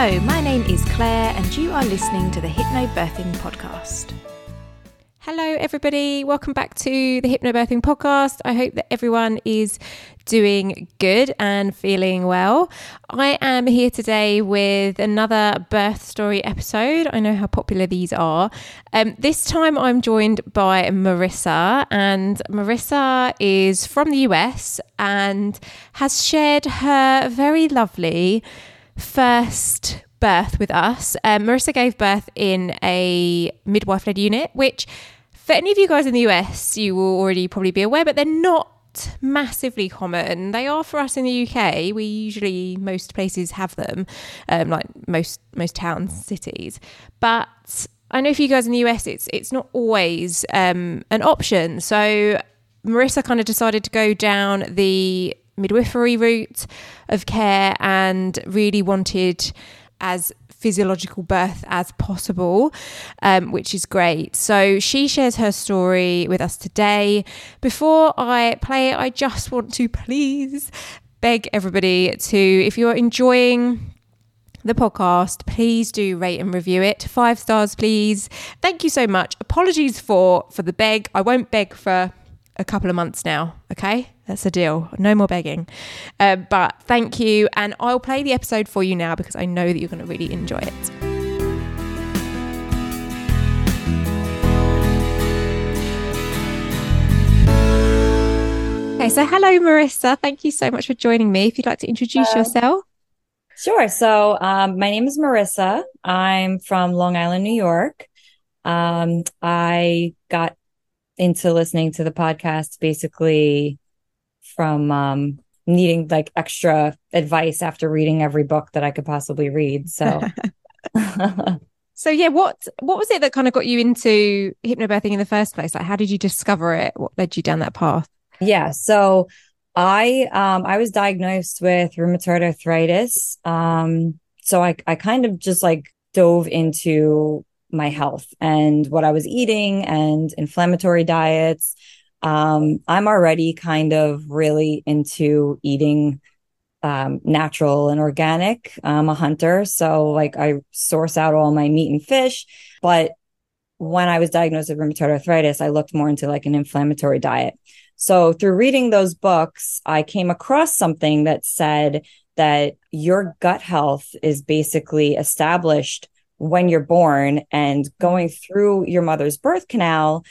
Hello, my name is Claire, and you are listening to the Hypnobirthing Podcast. Hello, everybody. Welcome back to the Hypnobirthing Podcast. I hope that everyone is doing good and feeling well. I am here today with another birth story episode. I know how popular these are. Um, this time I'm joined by Marissa, and Marissa is from the US and has shared her very lovely first birth with us. Um, Marissa gave birth in a midwife led unit, which for any of you guys in the US, you will already probably be aware, but they're not massively common. They are for us in the UK. We usually most places have them, um, like most most towns, cities. But I know for you guys in the US, it's it's not always um, an option. So Marissa kind of decided to go down the midwifery route of care and really wanted as physiological birth as possible, um, which is great. So she shares her story with us today. Before I play I just want to please beg everybody to, if you're enjoying the podcast, please do rate and review it. Five stars, please. Thank you so much. Apologies for for the beg. I won't beg for a couple of months now. Okay, that's a deal. No more begging. Uh, but thank you. And I'll play the episode for you now because I know that you're going to really enjoy it. Okay, so hello, Marissa. Thank you so much for joining me. If you'd like to introduce uh, yourself. Sure. So, um, my name is Marissa. I'm from Long Island, New York. Um, I got into listening to the podcast basically from um, needing like extra advice after reading every book that I could possibly read. So So yeah, what what was it that kind of got you into hypnobirthing in the first place? Like how did you discover it? What led you down that path? Yeah. So I um I was diagnosed with rheumatoid arthritis. Um so I I kind of just like dove into my health and what I was eating and inflammatory diets. Um, I'm already kind of really into eating um, natural and organic. I'm a hunter, so like I source out all my meat and fish. But when I was diagnosed with rheumatoid arthritis, I looked more into like an inflammatory diet. So through reading those books, I came across something that said that your gut health is basically established when you're born and going mm-hmm. through your mother's birth canal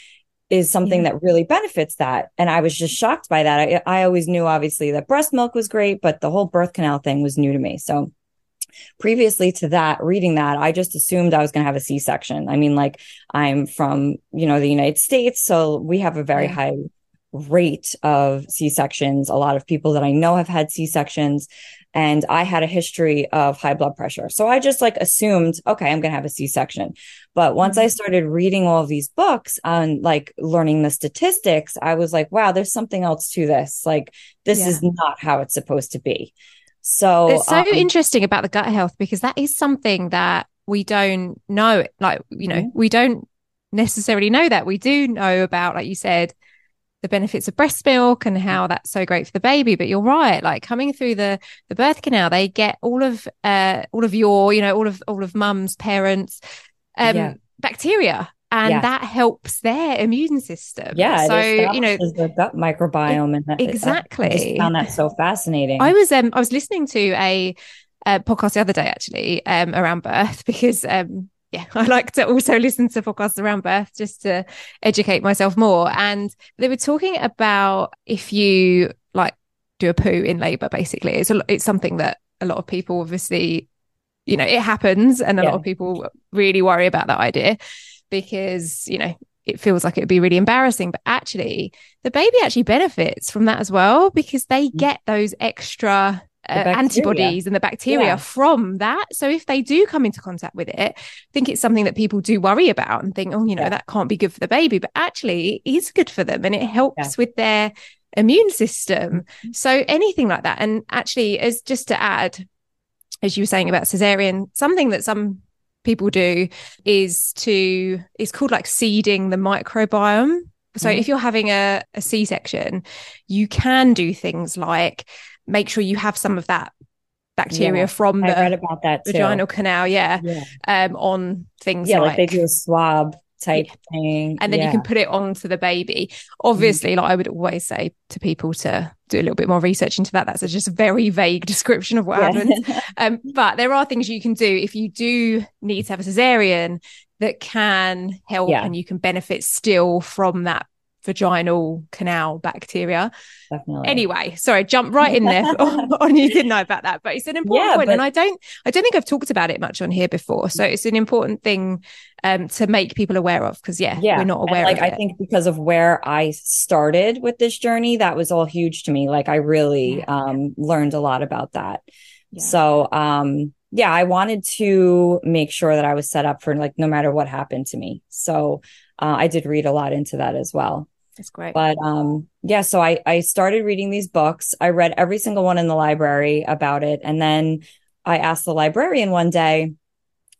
is something yeah. that really benefits that. And I was just shocked by that. I, I always knew obviously that breast milk was great, but the whole birth canal thing was new to me. So previously to that, reading that, I just assumed I was going to have a C section. I mean, like I'm from, you know, the United States. So we have a very yeah. high rate of C sections. A lot of people that I know have had C sections and I had a history of high blood pressure. So I just like assumed, okay, I'm going to have a C section. But once mm-hmm. I started reading all these books and like learning the statistics, I was like, wow, there's something else to this. Like, this yeah. is not how it's supposed to be. So it's so um, interesting about the gut health because that is something that we don't know. Like, you know, mm-hmm. we don't necessarily know that. We do know about, like you said, the benefits of breast milk and how that's so great for the baby but you're right like coming through the the birth canal they get all of uh all of your you know all of all of mum's parents um yeah. bacteria and yeah. that helps their immune system. Yeah. So you know the gut microbiome and that, exactly. I just found that so fascinating. I was um I was listening to a, a podcast the other day actually um around birth because um yeah, I like to also listen to podcasts around birth just to educate myself more. And they were talking about if you like do a poo in labor, basically, it's a, it's something that a lot of people obviously, you know, it happens, and a yeah. lot of people really worry about that idea because you know it feels like it would be really embarrassing. But actually, the baby actually benefits from that as well because they mm. get those extra uh, antibodies and the bacteria yeah. from that. So if they do come into contact with it, I think it's something that people do worry about and think, oh, you know, yeah. that can't be good for the baby, but actually it is good for them and it helps yeah. with their immune system. Mm-hmm. So anything like that. And actually, as just to add, as you were saying about cesarean, something that some people do is to it's called like seeding the microbiome. So mm-hmm. if you're having a a C-section, you can do things like make sure you have some of that bacteria Yeah, from I read the about that too. vaginal canal. Yeah. Yeah. Um, on things Yeah, like, like they do a swab type thing. and then you can put it onto the baby. Obviously, like I would always say to people to do a little bit more research into that. That's a just a very vague description of what Yeah. happens. Um, but there are things you can do if you do need to have a cesarean that can help Yeah. and you can benefit still from that vaginal canal bacteria. Definitely. Anyway, sorry, jump right in there on, on you didn't know about that, but it's an important Yeah, point, but- and I don't, I don't think I've talked about it much on here before. So it's an important thing um, to make people aware of because yeah, yeah we're not And, aware like of i think because of where i started with this journey that was all huge to me like i really um learned a lot about that Yeah. so um yeah i wanted to make sure that i was set up for like no matter what happened to me so uh, i did read a lot into that as well That's great. but um yeah so i i started reading these books. I read every single one in the library about it. And then i asked the librarian one day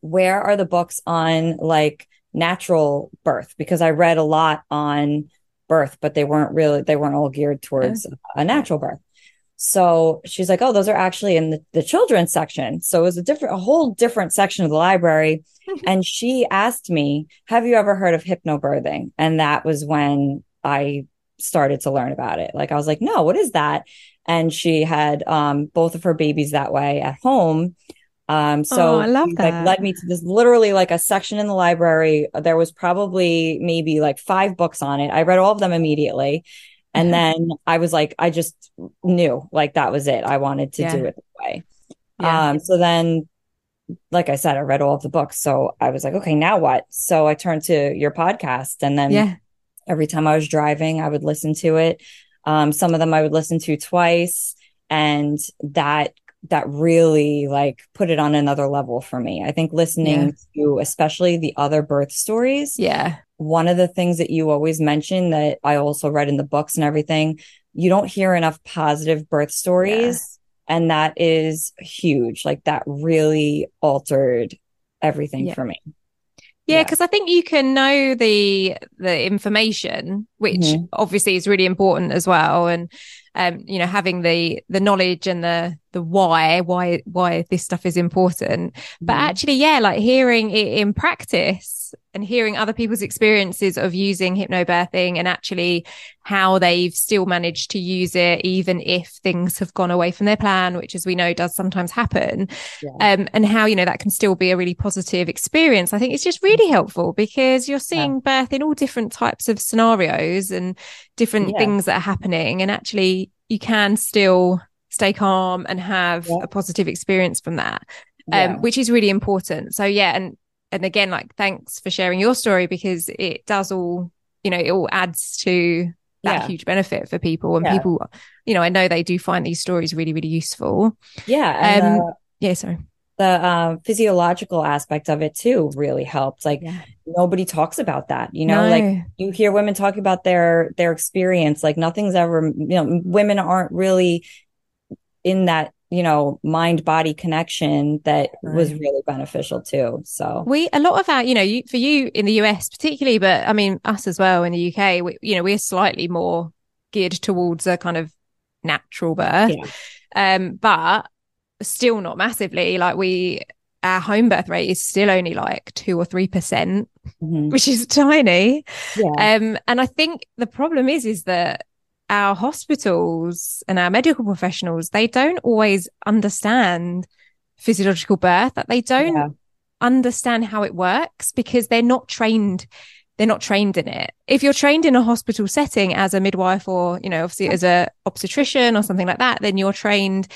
where are the books on like natural birth? Because i read a lot on birth but they weren't really they weren't all geared towards a natural birth. So she's like oh those are actually in the, the children's section. So it was a different a whole different section of the library. And she asked me have you ever heard of hypnobirthing? And that was when i started to learn about it. Like i was like no what is that? And she had um both of her babies that way at home. Um so Oh, I love she, like that. led me to this literally like a section in the library. There was probably maybe like five books on it. I read all of them immediately. And then i was like i just knew like that was it. I wanted to Yeah. do it that way. Yeah. um so then like i said i read all of the books. So i was like okay now what? So i turned to your podcast and then yeah. Every time I was driving, I would listen to it. Um, some of them I would listen to twice, and that that really like put it on another level for me. I think listening to especially the other birth stories, Yeah. one of the things that you always mention that I also read in the books and everything, you don't hear enough positive birth stories, and that is huge. Like that really altered everything Yeah. for me. Yeah, Yeah. because I think you can know the the information, which Mhm. obviously is really important as well, and um, you know, having the the knowledge and the the why why why this stuff is important. But Mhm. actually, yeah, like hearing it in practice and hearing other people's experiences of using hypnobirthing and actually how they've still managed to use it, even if things have gone away from their plan, which, as we know, does sometimes happen. Yeah. Um, and how, you know, that can still be a really positive experience. I think it's just really helpful because you're seeing birth in all different types of scenarios and different Yeah. things that are happening. And actually, you can still stay calm and have Yeah. a positive experience from that um, Yeah. which is really important. So yeah, and and again, like thanks for sharing your story because it does all, you know, it all adds to that Yeah. huge benefit for people. And Yeah. people, you know, I know they do find these stories really, really useful. Yeah, and Um, the, Yeah, sorry. The um, physiological aspect of it too really helped. Like Yeah. nobody talks about that, you know. Like you hear women talking about their their experience. Like nothing's ever, you know, women aren't really in that, you know, mind body connection that was really beneficial too. So we a lot of our, you know, you, for you in the US particularly, but I mean us as well in the UK, we, you know, we're slightly more geared towards a kind of natural birth, Yeah. um, but still not massively. Like we, our home birth rate is still only like two or three percent, mhm. which is tiny. yeah, Um, and I think the problem is, is that our hospitals and our medical professionals, they don't always understand physiological birth, that they don't Yeah. understand how it works because they're not trained. They're not trained in it. If you're trained in a hospital setting as a midwife or, you know, obviously as a obstetrician or something like that, then you're trained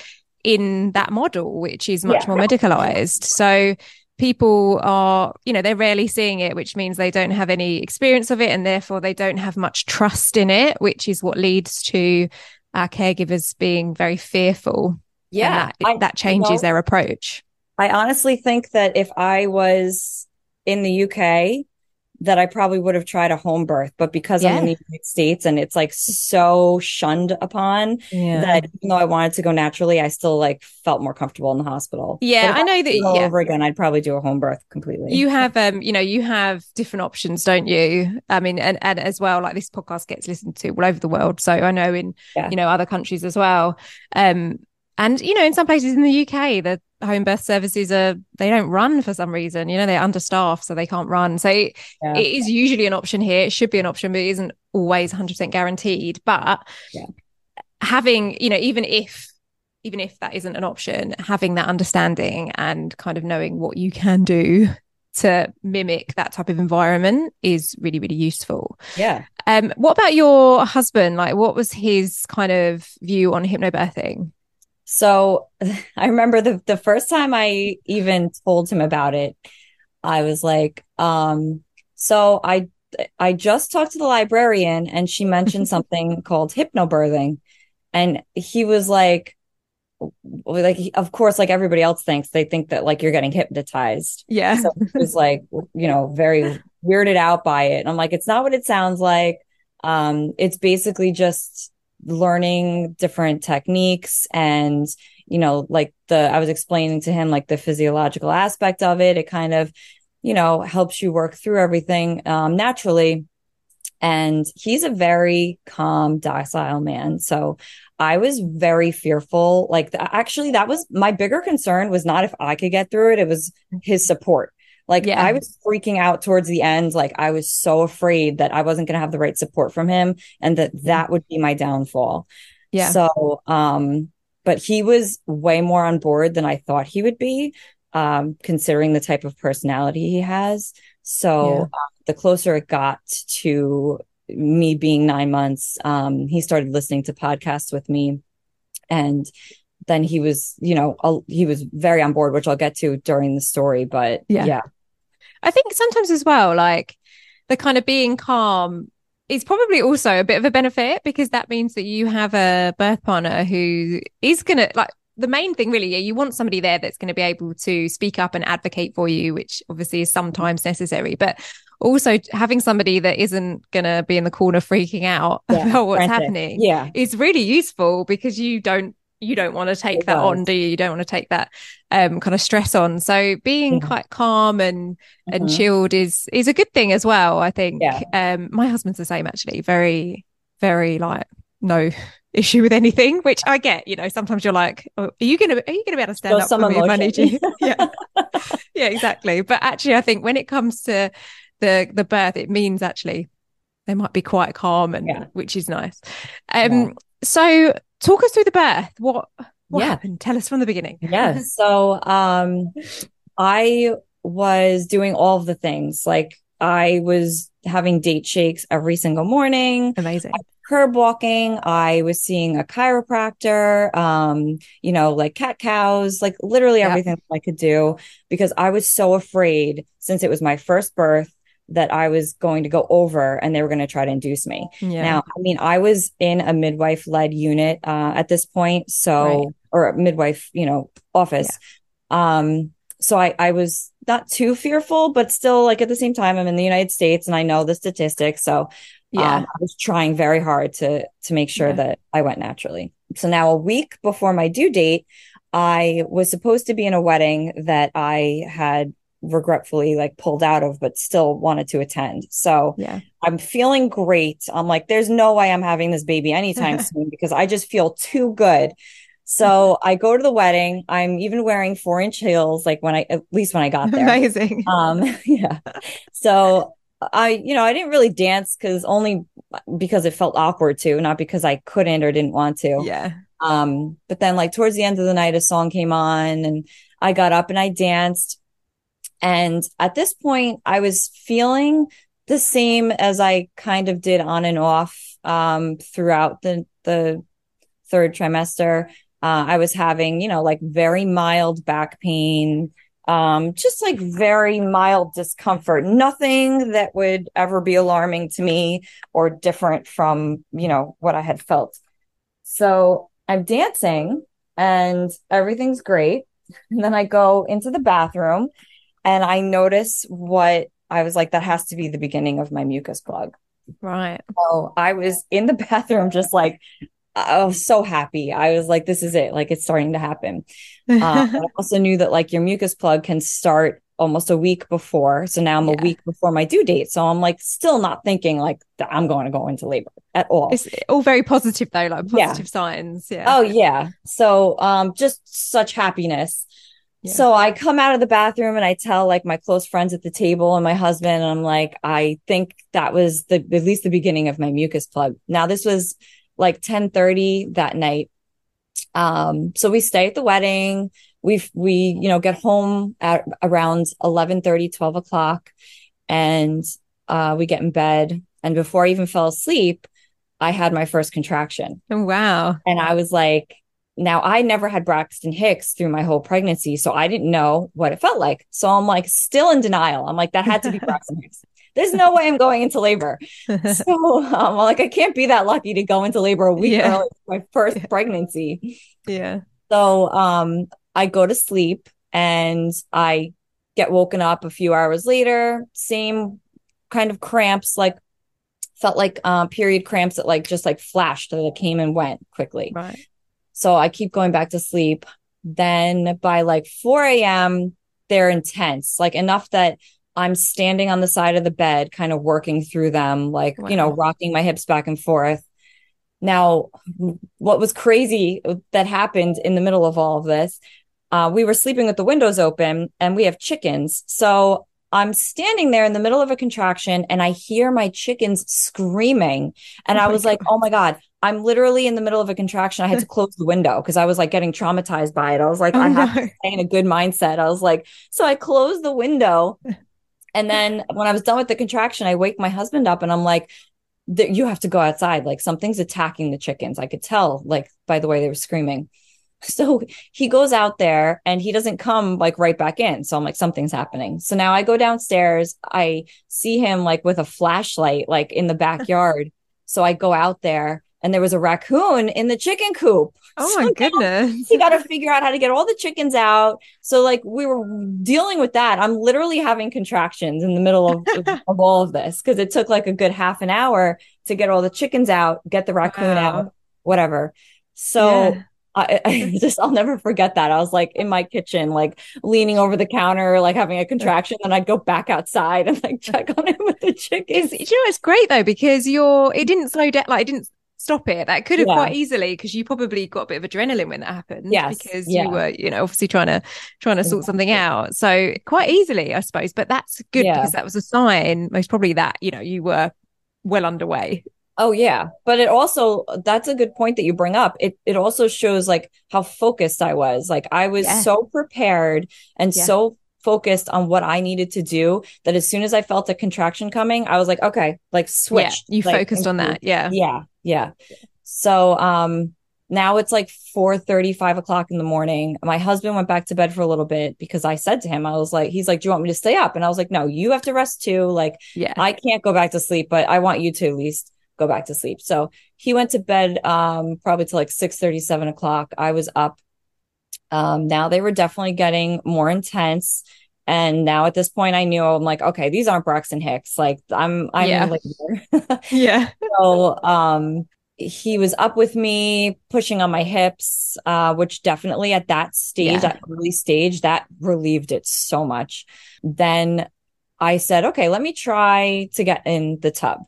in that model, which is much Yeah. more medicalized. So people are, you know, they're rarely seeing it, which means they don't have any experience of it and therefore they don't have much trust in it, which is what leads to our caregivers being very fearful. yeah. And that, I- that changes you know, their approach. I honestly think that if I was in the UK, that I probably would have tried a home birth, but because I'm in the United States and it's like so shunned upon Yeah. that even though I wanted to go naturally, I still like felt more comfortable in the hospital. Yeah, I know that- all yeah. over again, I'd probably do a home birth completely. you have um you know you have different options don't you i mean and, and as well like this podcast gets listened to all over the world so i know in Yeah. you know other countries as well um and you know, in some places in the UK, the home birth services are they don't run for some reason. You know, they're understaffed, so they can't run. So yeah. it is usually an option here. It should be an option, but it isn't always 100% guaranteed. But yeah. having, you know, even if even if that isn't an option, having that understanding and kind of knowing what you can do to mimic that type of environment is really really useful yeah um what about your husband like what was his kind of view on hypnobirthing so I remember the the first time I even told him about it, I was like, um, so I I just talked to the librarian and she mentioned something called hypnobirthing. And he was like, like of course, like everybody else thinks, they think that like you're getting hypnotized. Yeah. So he was like, you know, very weirded out by it. And I'm like, it's not what it sounds like. Um, it's basically just learning different techniques and you know like the i was explaining to him like the physiological aspect of it. It kind of you know helps you work through everything um, naturally. And he's a very calm docile man. So i was very fearful. Like actually that was my bigger concern was not if i could get through it. It was his support like yeah. I was freaking out towards the end. Like I was so afraid that I wasn't going to have the right support from him and that mm-hmm. that would be my downfall. Yeah. So, um, but he was way more on board than I thought he would be, um, considering the type of personality he has. So yeah. uh, the closer it got to me being nine months, um, he started listening to podcasts with me and then he was, you know, he was very on board, which I'll get to during the story. But yeah. yeah. I think sometimes as well, like the kind of being calm is probably also a bit of a benefit because that means that you have a birth partner who is going to like the main thing really you want somebody there that's going to be able to speak up and advocate for you which obviously is sometimes necessary but also having somebody that isn't going to be in the corner freaking out yeah, about what's frantic. happening yeah is really useful because you don't you don't want to take it that does. on do you you don't want to take that um kind of stress on so being yeah. quite calm and mm-hmm. and chilled is is a good thing as well i think yeah. um my husband's the same actually very very like no issue with anything which i get you know sometimes you're like oh, are you gonna are you gonna be able to stand up for me if i need you yeah yeah exactly but actually i think when it comes to the the birth it means actually they might be quite calm and yeah. which is nice um yeah. so talk us through the birth. What what yeah. happened? Tell us from the beginning. Yeah. So um I was doing all of the things. Like I was having date shakes every single morning. Amazing. Curb walking. I was seeing a chiropractor, um, you know, like cat cows, like literally everything I could do because I was so afraid since it was my first birth that I was going to go over and they were going to try to induce me. Yeah. Now, I mean, I was in a midwife led unit uh, at this point. So, right. or a midwife, you know, office. Yeah. Um, so I, I was not too fearful, but still like at the same time, I'm in the United States and I know the statistics. So yeah, um, I was trying very hard to, to make sure yeah. that I went naturally. So now a week before my due date, I was supposed to be in a wedding that I had regretfully like pulled out of, but still wanted to attend. So yeah, I'm feeling great. I'm like, there's no way I'm having this baby anytime soon because I just feel too good. So I go to the wedding. I'm even wearing four inch heels, like when I, at least when I got there. Amazing. Um, yeah. So I, you know, I didn't really dance because only because it felt awkward too, not because I couldn't or didn't want to. Yeah. Um, but then like towards the end of the night, a song came on and I got up and I danced and at this point, I was feeling the same as I kind of did on and off um, throughout the the third trimester. Uh, I was having, you know, like very mild back pain, um, just like very mild discomfort. Nothing that would ever be alarming to me or different from, you know, what I had felt. So I'm dancing and everything's great. And then I go into the bathroom and I notice what I was like, that has to be the beginning of my mucus plug. Right. So I was in the bathroom, just like, I was so happy. I was like, this is it. Like, it's starting to happen. Uh, I also knew that like your mucus plug can start almost a week before. So now I'm Yeah. a week before my due date. So I'm like still not thinking like that I'm going to go into labor at all. It's all very positive though, like Yeah. positive signs. Yeah. Oh yeah. So um just such happiness. Yeah. So I come out of the bathroom and I tell like my close friends at the table and my husband, and I'm like, I think that was the at least the beginning of my mucus plug. Now this was like 10:30 that night. Um, so we stay at the wedding. We we you know get home at around 11:30, 12 o'clock, and uh, we get in bed. And before I even fell asleep, I had my first contraction. Oh, wow. And I was like, now I never had Braxton Hicks through my whole pregnancy, so I didn't know what it felt like. So I'm like still in denial. I'm like, that had to be Braxton Hicks. There's no way I'm going into labor. So um, I'm like, I can't be that lucky to go into labor a week Yeah. early, my first Yeah. pregnancy. yeah. So um, I go to sleep and I get woken up a few hours later, same kind of cramps, like felt like um, period cramps that like just like flashed that it came and went quickly. Right. So I keep going back to sleep. Then by like 4 a.m., they're intense, like enough that I'm standing on the side of the bed, kind of working through them, like, you know, rocking my hips back and forth. Now, what was crazy that happened in the middle of all of this, uh, we were sleeping with the windows open and we have chickens. So I'm standing there in the middle of a contraction and I hear my chickens screaming. And Oh I was like, oh my God, I'm literally in the middle of a contraction. I had to close the window because I was like getting traumatized by it. I was like, Oh, I have no. to stay in a good mindset. I was like, so I closed the window. And then when I was done with the contraction, I wake my husband up and I'm like, "Th- you have to go outside. Like something's attacking the chickens. I could tell, like, by the way they were screaming. So he goes out there and he doesn't come like right back in. So I'm like, something's happening. So now I go downstairs. I see him like with a flashlight, like in the backyard. So I go out there and there was a raccoon in the chicken coop. Oh my now goodness. he got to figure out how to get all the chickens out. So like we were dealing with that. I'm literally having contractions in the middle of, of all of this because it took like a good half an hour to get all the chickens out, get the raccoon Wow. out, whatever. So Yeah. I, I just I'll never forget that. I was like in my kitchen, like leaning over the counter, like having a contraction. Then I'd go back outside and like check on him with the chickens. It's, you know, it's great though because you're. It didn't slow down. Like it didn't stop it. That could have Yeah. quite easily because you probably got a bit of adrenaline when that happened. Yes, Because yeah. you were, you know, obviously trying to trying to sort something out. So quite easily, I suppose. But that's good Yeah. because that was a sign, most probably that you know you were well underway. Oh yeah, but it also that's a good point that you bring up. It it also shows like how focused I was. Like I was so prepared and so focused on what I needed to do that as soon as I felt a contraction coming, I was like, okay, like switch. Yeah, you like, focused on that. Yeah. Yeah, yeah. So um now it's like 4 5 o'clock in the morning. My husband went back to bed for a little bit because I said to him, I was like, he's like, Do you want me to stay up? And I was like, No, you have to rest too. Like Yeah. I can't go back to sleep, but I want you to at least go back to sleep. So he went to bed um probably till like 6 7 o'clock. I was up. Um now they were definitely getting more intense. And now at this point I knew I'm like, okay, these aren't Braxton Hicks. Like I'm I'm Yeah. Yeah. so um he was up with me pushing on my hips uh which definitely at that stage Yeah. that early stage that relieved it so much then i said okay let me try to get in the tub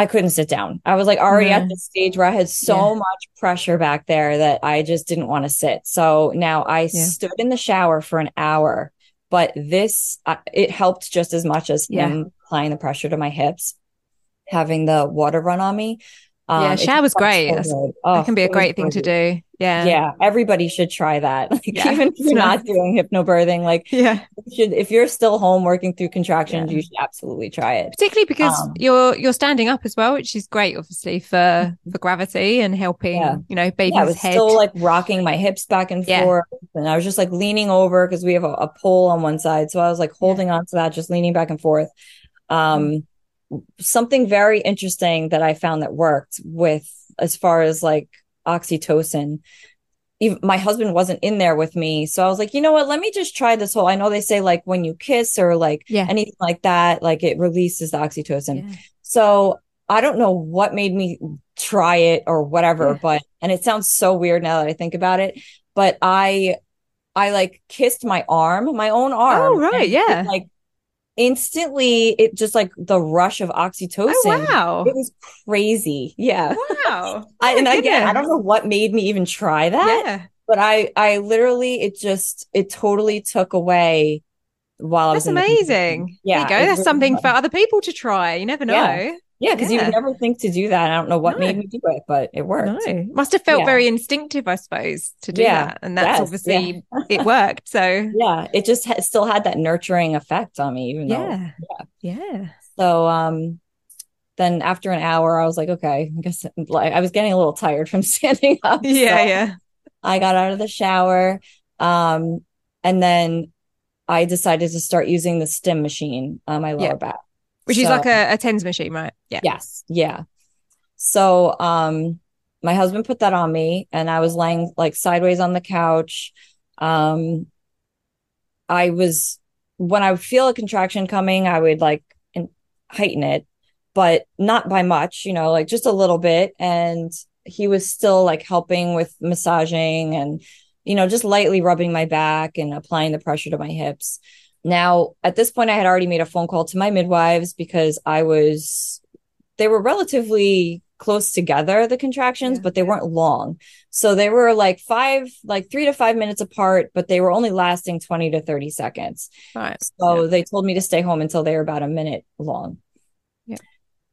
i couldn't sit down i was like already at the stage where i had so Yeah. much pressure back there that i just didn't want to sit so now i Yeah. stood in the shower for an hour but this uh, it helped just as much as Yeah. him applying the pressure to my hips having the water run on me. Um, Yeah, shower felt great. so That's- that Oh, can be a great thing to do. Yeah. Yeah, everybody should try that. Like, Yeah, even if you're not doing hypnobirthing, like Yeah. you should if you're still home working through contractions, Yeah. you should absolutely try it. Particularly because Um, you're you're standing up as well, which is great, obviously for for gravity and helping, Yeah. you know, baby's Yeah, I was head. still like rocking my hips back and forth, and I was just like leaning over because we have a, a pole on one side, so I was like holding on to that, just leaning back and forth. Um, something very interesting that I found that worked with as far as like oxytocin. Even, my husband wasn't in there with me, so I was like, you know what? Let me just try this whole. I know they say like when you kiss or like Yeah. anything like that, like it releases the oxytocin. Yeah. So I don't know what made me try it or whatever, Yeah. but and it sounds so weird now that I think about it, but I I like kissed my arm, my own oh, arm. Oh, right. Yeah. it, like instantly, it just like the rush of oxytocin. Oh, wow. It was crazy. Yeah. Wow. I, Oh, and again, I don't know what made me even try that, Yeah. but I, I literally, it just, it totally took away while I was That's amazing. Yeah, There you go. That's really something was. for other people to try. You never know. Yeah. Yeah, because you would never think to do that. I don't know what No. made me do it, but it worked. No, must have felt Yeah. very instinctive, I suppose, to do Yeah. that. And that's Yes. obviously it worked. So Yeah, it just ha- still had that nurturing effect on me, even though. yeah, yeah, So, um, then after an hour, I was like, okay, I guess like I was getting a little tired from standing up. yeah, so yeah. I got out of the shower, um, and then I decided to start using the stim machine on my lower Yeah. back. Which is like a, a tens machine, right? Yeah. Yes, yeah. So, um, my husband put that on me, and I was laying like sideways on the couch. Um, I was when I would feel a contraction coming, I would like heighten it, but not by much, you know, like just a little bit. And he was still like helping with massaging and, you know, just lightly rubbing my back and applying the pressure to my hips. Now, at this point, I had already made a phone call to my midwives because I was, they were relatively close together, the contractions, Yeah. but they weren't long. So they were like five, like three to five minutes apart, but they were only lasting 20 to 30 seconds. Right. So Yeah. they told me to stay home until they were about a minute long. Yeah.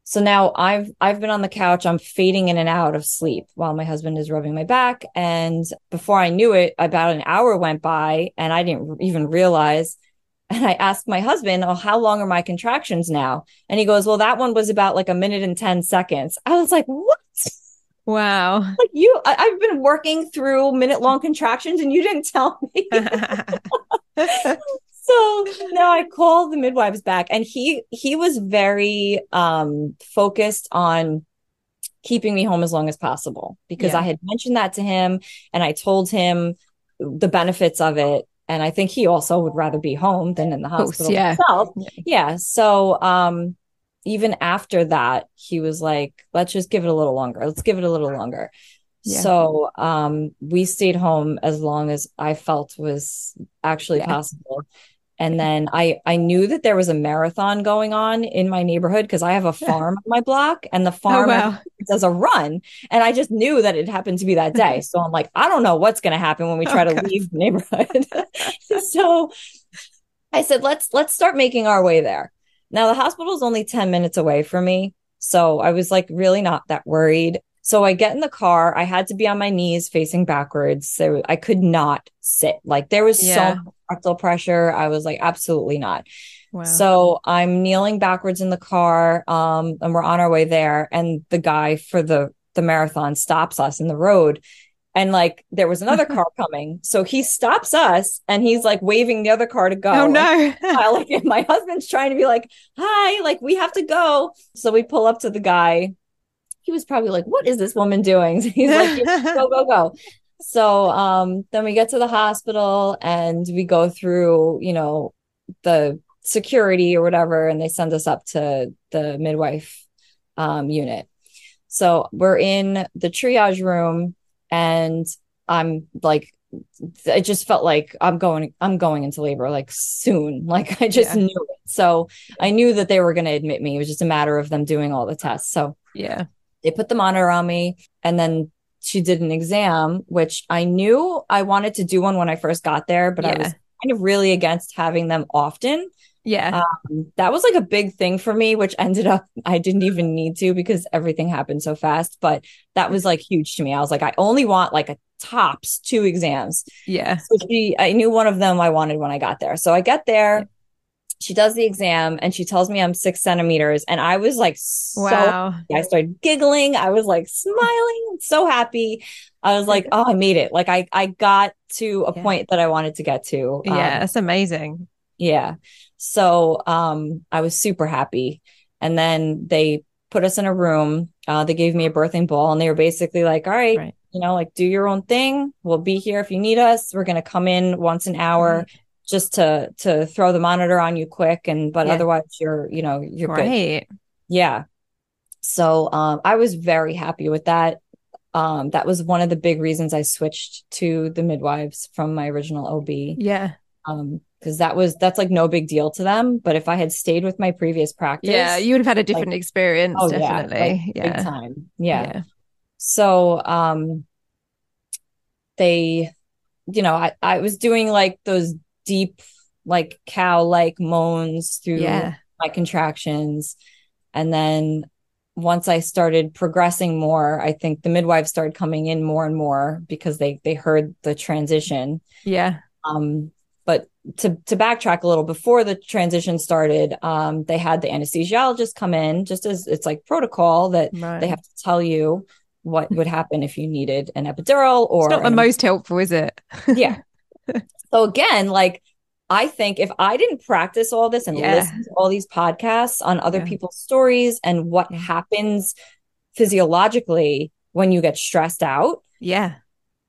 So now I've I've been on the couch, I'm fading in and out of sleep while my husband is rubbing my back. And before I knew it, about an hour went by and I didn't even realize. And I asked my husband, Oh, how long are my contractions now? And he goes, Well, that one was about like a minute and 10 seconds. I was like, What? Wow. Like you, I, I've been working through minute long contractions and you didn't tell me. so now I called the midwives back and he he was very um focused on keeping me home as long as possible because Yeah. I had mentioned that to him and I told him the benefits of it and I think he also would rather be home than in the hospital yeah. himself. Yeah. Yeah. So um even after that he was like let's just give it a little longer. Let's give it a little longer. Yeah. So um we stayed home as long as I felt was actually Yeah. possible. And then I I knew that there was a marathon going on in my neighborhood because I have a farm on my block and the Oh, farm wow. does a run and I just knew that it happened to be that day. So I'm like, I don't know what's going to happen when we try Oh, to God. leave the neighborhood. so I said, let's let's start making our way there. Now the hospital is only 10 minutes away from me. So I was like really not that worried. So I get in the car. I had to be on my knees facing backwards. So I could not sit. Like there was Yeah. so much rectal pressure. I was like, absolutely not. Wow. So I'm kneeling backwards in the car, um, and we're on our way there. And the guy for the the marathon stops us in the road, and like there was another car coming, so he stops us and he's like waving the other car to go. oh, no. I, like my husband's trying to be like, "Hi, like we have to go." So we pull up to the guy. He was probably like, "What is this woman doing?" He's like, "Go, go, go." So um, then we get to the hospital and we go through, you know, the security or whatever, and they send us up to the midwife um, unit. So we're in the triage room, and I'm like, it just felt like I'm going, I'm going into labor like soon. Like I just Yeah. knew it. So I knew that they were going to admit me. It was just a matter of them doing all the tests. So yeah. they put the monitor on me and then she did an exam which i knew i wanted to do one when i first got there but i was kind of really against having them often. Yeah. um, that was like a big thing for me which ended up i didn't even need to because everything happened so fast but that was like huge to me. I was like i only want like a tops two exams. Yeah. so she i knew one of them i wanted when i got there. So i get there she does the exam and she tells me i'm six centimeters and i was like so Wow. I started giggling. I was like smiling, so happy. I was like, oh, I made it. Like I, I got to a Yeah. point that I wanted to get to. Um, Yeah. That's amazing. yeah. So, um, I was super happy. And then they put us in a room. Uh, they gave me a birthing ball and they were basically like, all right, Right. you know, like do your own thing. We'll be here if you need us. We're going to come in once an hour Right. Just to, to throw the monitor on you quick. And, but Yeah. otherwise you're, you know, you're good. Yeah. So um I was very happy with that. um, that was one of the big reasons I switched to the midwives from my original OB. Yeah. Um, because that was that's like no big deal to them. But if I had stayed with my previous practice, Yeah, you would have had a different like- experience, oh, yeah, definitely. like, Yeah. big time. Yeah. So um they you know, I, I was doing like those deep, like cow like moans through Yeah. my contractions. And then once I started progressing more, I think the midwives started coming in more and more because they they heard the transition. Yeah. Um, but to to backtrack a little, before the transition started, um, they had the anesthesiologist come in, just as it's like protocol that Right. they have to tell you what would happen if you needed an epidural or it's not the an- most helpful, is it? yeah. so again, like I think if I didn't practice all this and Yeah. listen to all these podcasts on other Yeah. people's stories and what Yeah. happens physiologically when you get stressed out, Yeah.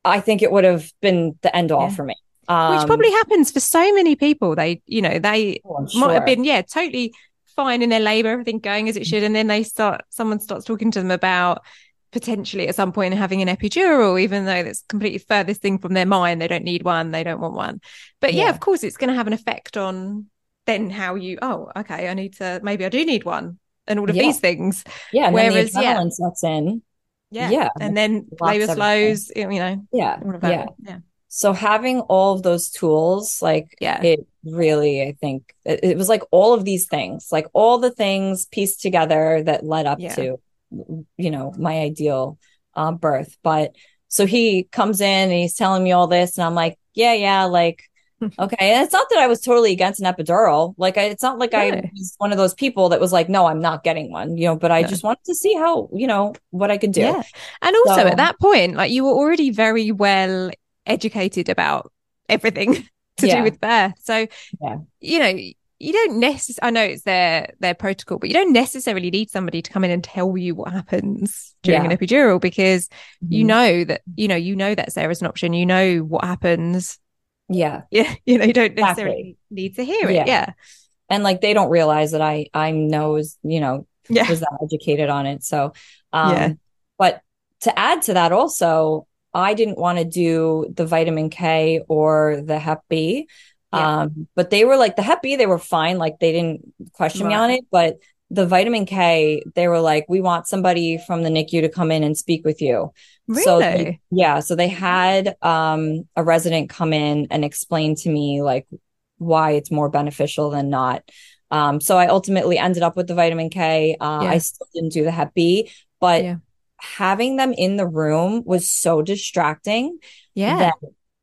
I think it would have been the end all for me. Which Um, probably happens for so many people. They, you know, they oh, I'm might have been, yeah, totally fine in their labor, everything going as it should. And then they start, someone starts talking to them about potentially at some point having an epidural, even though that's completely furthest thing from their mind. They don't need one, they don't want one. But yeah, Yeah. of course, it's going to have an effect on then how you, oh, okay, I need to, maybe I do need one and all of Yeah. these things. Yeah, Whereas, the yeah. sets in. Yeah. Yeah. And then labor slows, you know, Yeah, yeah. Yeah. So having all of those tools, like Yeah. it really, I think it, it was like all of these things, like all the things pieced together that led up to, you know, my ideal uh, birth. But so he comes in and he's telling me all this, and I'm like, yeah, yeah, like, okay. And it's not that I was totally against an epidural. Like, I, it's not like I was one of those people that was like, no, I'm not getting one, you know, but I No. just wanted to see how, you know, what I could do. Yeah. And also So- at that point, like you were already very well educated about everything to Yeah. do with birth. So, Yeah. you know, you don't necessarily, I know it's their, their protocol, but you don't necessarily need somebody to come in and tell you what happens during Yeah. an epidural because you Mhm. know that, you know, you know that Sarah's an option. You know what happens. Yeah. Yeah. You know, you don't Exactly. necessarily need to hear it. Yeah. Yeah. and like they don't realize that I I knows you know Yeah. was that educated on it. So um Yeah. but to add to that also I didn't want to do the vitamin K or the Hep B. Yeah. Um but they were like the Hep B they were fine like they didn't question me on it but the vitamin K they were like we want somebody from the NICU to come in and speak with you. So they- Really? yeah, so they had um a resident come in and explain to me like why it's more beneficial than not. Um, so I ultimately ended up with the vitamin K. Uh, Yeah. I still didn't do the Hep B, but Yeah. having them in the room was so distracting yeah.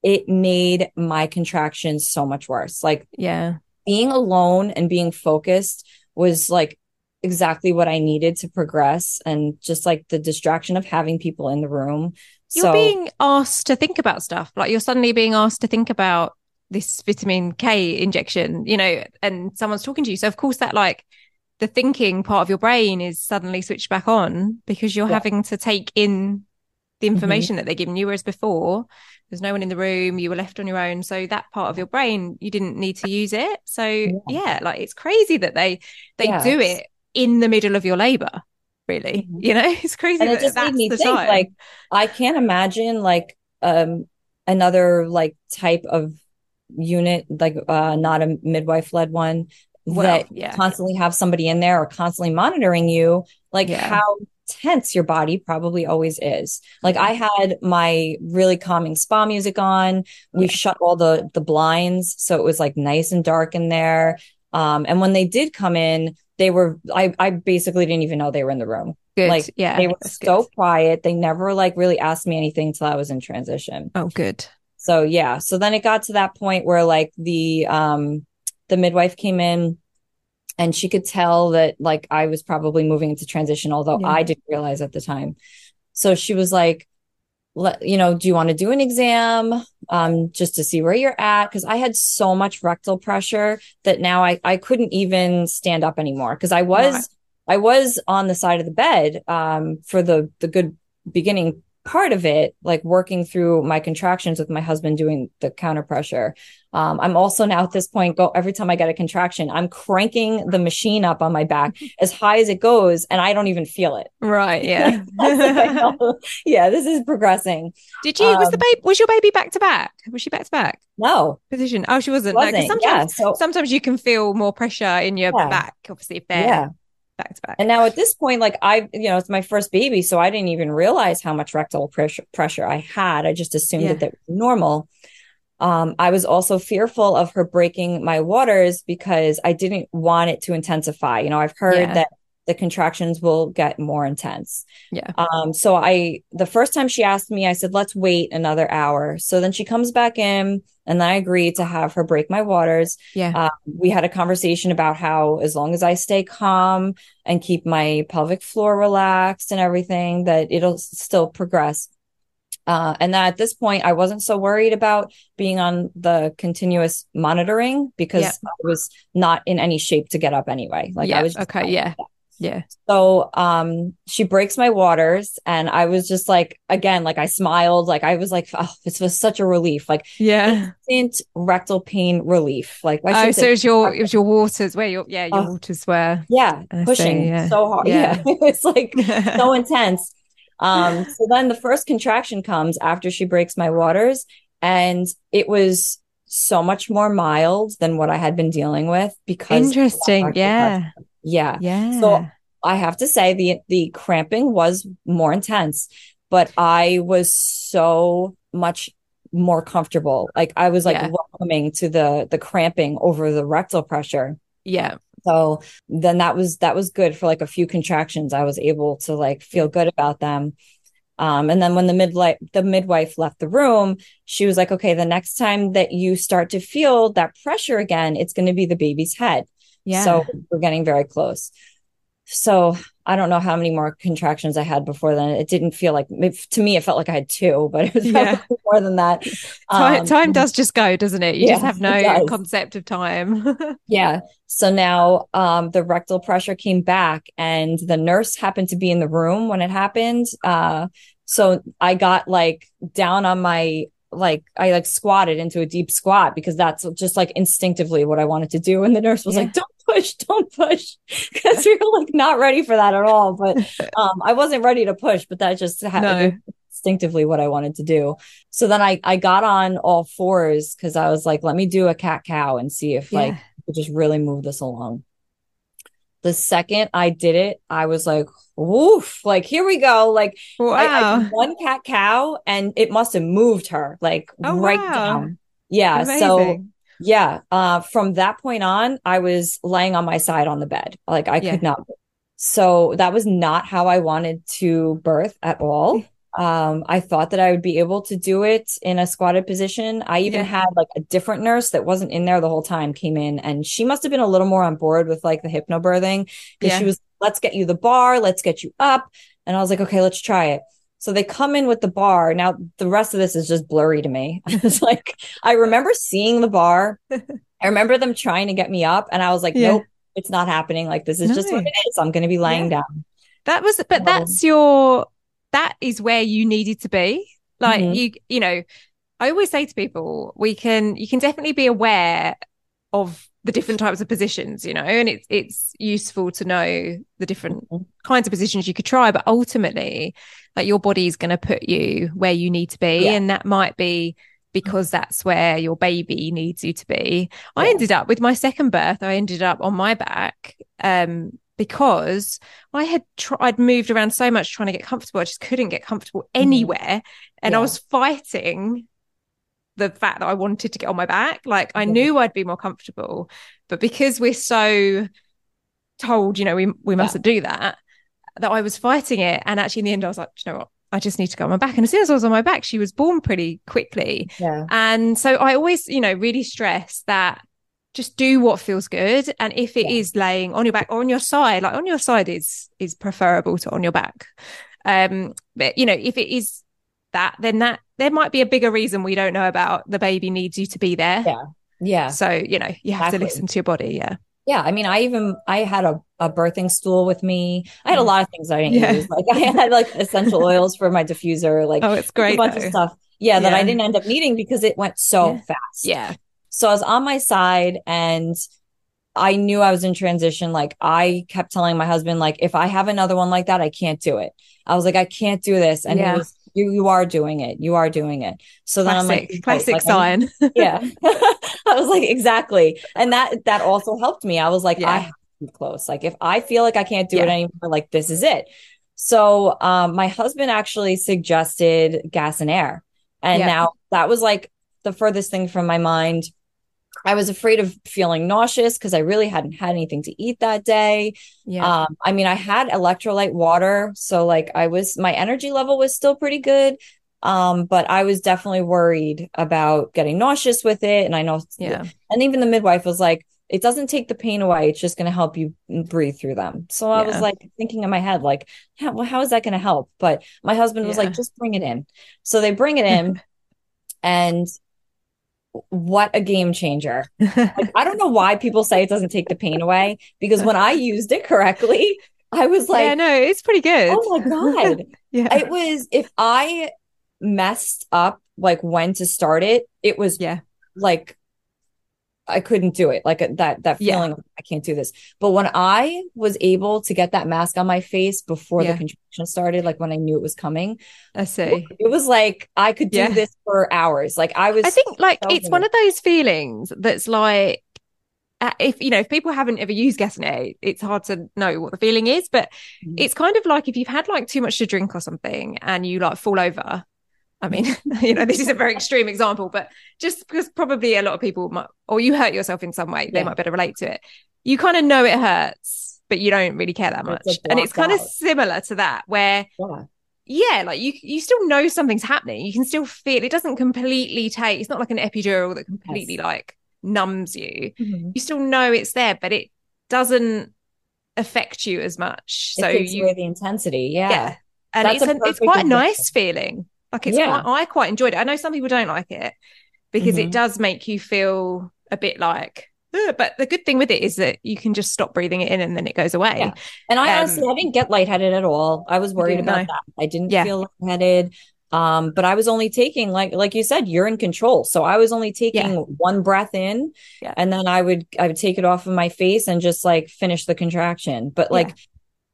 It made my contractions so much worse. Like yeah. being alone and being focused was like exactly what I needed to progress and just like the distraction of having people in the room. you're so being asked to think about stuff like you're suddenly being asked to think about this vitamin k injection you know and someone's talking to you so of course that like the thinking part of your brain is suddenly switched back on because you're Yeah. having to take in the information that they're giving you whereas before there's no one in the room you were left on your own so that part of your brain you didn't need to use it so yeah, like it's crazy that they they Yeah, do it in the middle of your labor really Mhm. you know it's crazy and that it just made me think time. like I can't imagine like um another like type of unit like uh not a midwife led one Well, that yeah. constantly have somebody in there or constantly monitoring you like Yeah. how tense your body probably always is like I had my really calming spa music on we Yeah. shut all the the blinds so it was like nice and dark in there um and when they did come in they were I I basically didn't even know they were in the room good like yeah they were so good. quiet. They never like really asked me anything till I was in transition. oh good So yeah, so then it got to that point where like the um the midwife came in and she could tell that like I was probably moving into transition, although Yeah. I didn't realize at the time. So she was like, let you know, do you want to do an exam um just to see where you're at? Because I had so much rectal pressure that now I I couldn't even stand up anymore because I was. I was on the side of the bed um for the the good beginning part of it, like working through my contractions with my husband doing the counter pressure. Um, I'm also now at this point, go every time I get a contraction, I'm cranking the machine up on my back as high as it goes, and I don't even feel it. Right. Yeah. yeah. This is progressing. Did you? Um, was the baby? Was your baby back to back? Was she back to back? No position. Oh, she wasn't. wasn't. No, sometimes, yeah, so, sometimes you can feel more pressure in your Yeah. back. Obviously, if they're yeah. Back to back. And now at this point, like I, you know, it's my first baby, so I didn't even realize how much rectal pressure pressure I had. I just assumed Yeah. that that was normal. Um, I was also fearful of her breaking my waters because I didn't want it to intensify. You know, I've heard Yeah. that the contractions will get more intense. Yeah. Um, so I, the first time she asked me, I said, let's wait another hour. So then she comes back in and then I agreed to have her break my waters. Yeah. Uh, we had a conversation about how as long as I stay calm and keep my pelvic floor relaxed and everything, that it'll still progress. Uh, and that at this point, I wasn't so worried about being on the continuous monitoring because Yeah. I was not in any shape to get up anyway. Like yeah. I was just okay. Yeah. Yeah. so um she breaks my waters and I was just like again like I smiled like I was like oh this was such a relief like Yeah. instant rectal pain relief like I Oh, so it was your it was your waters where your yeah your Oh. waters were. yeah pushing yeah. so hard Yeah. yeah, it's like so intense um so then the first contraction comes after she breaks my waters and it was so much more mild than what I had been dealing with because Interesting. Yeah. Yeah Yeah. So I have to say the the cramping was more intense, but I was so much more comfortable. Like I was like Yeah. welcoming to the the cramping over the rectal pressure. yeah. So then that was that was good for like a few contractions. I was able to like feel good about them. Um, and then when the midwife the midwife left the room, she was like, "Okay, the next time that you start to feel that pressure again, it's going to be the baby's head." Yeah. So we're getting very close. So I don't know how many more contractions I had before then. It didn't feel like to me, it felt like I had two, but it was Yeah. more than that. time, Um, time does just go, doesn't it? You just have no concept of time. Yeah. So now um, the rectal pressure came back, and the nurse happened to be in the room when it happened. Uh, so I got like down on my like I like squatted into a deep squat because that's just like instinctively what I wanted to do. And the nurse was Yeah. like, "Don't push, don't push," because we were like not ready for that at all. But um, I wasn't ready to push, but that just ha- No. instinctively what I wanted to do. So then I I got on all fours because I was like, let me do a cat cow and see if like Yeah. could just really move this along. The second I did it, I was like, "Oof!" Like here we go. Like I, I did one cat cow, and it must have moved her like Oh, right wow. down. Yeah. So Amazing. Yeah, uh, from that point on, I was laying on my side on the bed. Like I Yeah. could not. So that was not how I wanted to birth at all. Um, I thought that I would be able to do it in a squatted position. I even Yeah. had like a different nurse that wasn't in there the whole time came in and she must have been a little more on board with like the hypnobirthing because Yeah. she was, let's get you the bar, let's get you up. And I was like, okay, let's try it. So they come in with the bar. Now the rest of this is just blurry to me. It's like I remember seeing the bar. I remember them trying to get me up, and I was like, Yeah. nope, it's not happening. Like this is just what it is. I'm going to be laying Yeah. down. That was, but So- that's your, that is where you needed to be. Like Mhm. you, you know, I always say to people, we can, you can definitely be aware of the different types of positions, you know, and it's, it's useful to know the different Mhm. kinds of positions you could try, but ultimately, like your body's going to put you where you need to be. Yeah. And that might be because that's where your baby needs you to be. I ended up with my second birth, I ended up on my back. Um, because I had tried, I'd moved around so much trying to get comfortable. I just couldn't get comfortable anywhere. And I was fighting the fact that I wanted to get on my back. Like I Yeah. knew I'd be more comfortable, but because we're so told, you know, we we mustn't do that, that I was fighting it. And actually in the end I was like, "Do you know what? I just need to go on my back. And as soon as I was on my back, she was born pretty quickly. Yeah. And so I always, you know, really stress that just do what feels good. And if it Yeah. is laying on your back or on your side, like on your side is is preferable to on your back. Um, but you know, if it is that, then that there might be a bigger reason we don't know about. The baby needs you to be there. Yeah. Yeah. So, you know, you have Exactly. to listen to your body. Yeah. Yeah, I mean, I even I had a, a birthing stool with me. I had a mm. lot of things I didn't Yeah. use. Like I had like essential oils for my diffuser, like Oh, it's a great. bunch though. of stuff. Yeah, that I didn't end up needing because it went so Yeah. fast. Yeah. So I was on my side and I knew I was in transition. Like I kept telling my husband, like, if I have another one like that, I can't do it. I was like, I can't do this. And Yeah. he was, you, you are doing it. You are doing it. So then I'm like, classic like, I need- sign. yeah. I was like, exactly. And that that also helped me. I was like, Yeah. I have to be close. Like if I feel like I can't do it anymore, like this is it. So um my husband actually suggested gas and air. And Yeah. now that was like the furthest thing from my mind. I was afraid of feeling nauseous because I really hadn't had anything to eat that day. Yeah. Um, I mean, I had electrolyte water, so like I was my energy level was still pretty good. Um, but I was definitely worried about getting nauseous with it. And I know, yeah. and even the midwife was like, it doesn't take the pain away. It's just going to help you breathe through them. So I was like thinking in my head, like, how, well, how is that going to help? But my husband was like, just bring it in. So they bring it in, and what a game changer. Like, I don't know why people say it doesn't take the pain away because when I used it correctly, I was like, yeah, no, it's pretty good. oh my God. yeah. It was, if I messed up like when to start it, it was yeah. like I couldn't do it. Like that that Yeah. feeling of, I can't do this. But when I was able to get that mask on my face before Yeah. the contraction started, like when I knew it was coming, I see. it was like I could do Yeah. this for hours. Like I was I think like so it's one of those feelings that's like uh, if you know if people haven't ever used gas and air, it's hard to know what the feeling is. But Mhm. it's kind of like if you've had like too much to drink or something and you like fall over. I mean, you know, this is a very extreme example, but just because probably a lot of people might, or you hurt yourself in some way, they might better relate to it. You kind of know it hurts, but you don't really care that much. It's, And it's kind of similar to that, where yeah. yeah, like you you still know something's happening. You can still feel it doesn't completely take it's not like an epidural that completely Yes. like numbs you. Mhm. You still know it's there, but it doesn't affect you as much. It So you the intensity. Yeah. yeah. And That's it's a it's quite a nice feeling. Like it's Yeah. quite, I quite enjoyed it. I know some people don't like it because Mhm. it does make you feel a bit like but the good thing with it is that you can just stop breathing it in and then it goes away. Yeah. And I Um, honestly, I didn't get lightheaded at all. I was worried about know. that. I didn't Yeah. feel lightheaded. Um, but I was only taking like like you said, you're in control. So I was only taking Yeah. one breath in, Yeah. and then I would I would take it off of my face and just like finish the contraction. But like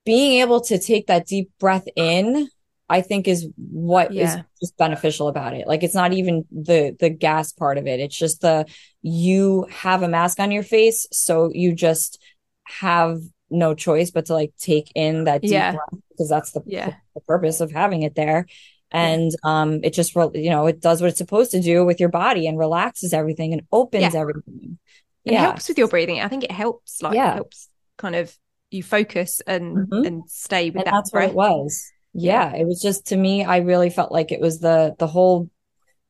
being able to take that deep breath in, I think is what is Yeah. just beneficial about it. Like it's not even the the gas part of it. It's just the you have a mask on your face, so you just have no choice but to like take in that deep Yeah. breath because that's the, Yeah. the purpose of having it there. And um it just re- you know it does what it's supposed to do with your body and relaxes everything and opens everything. and helps with your breathing. I think it helps, like Yeah. helps kind of you focus and Mhm. and stay with and that that's breath. what it was yeah, it was just to me i really felt like it was the the whole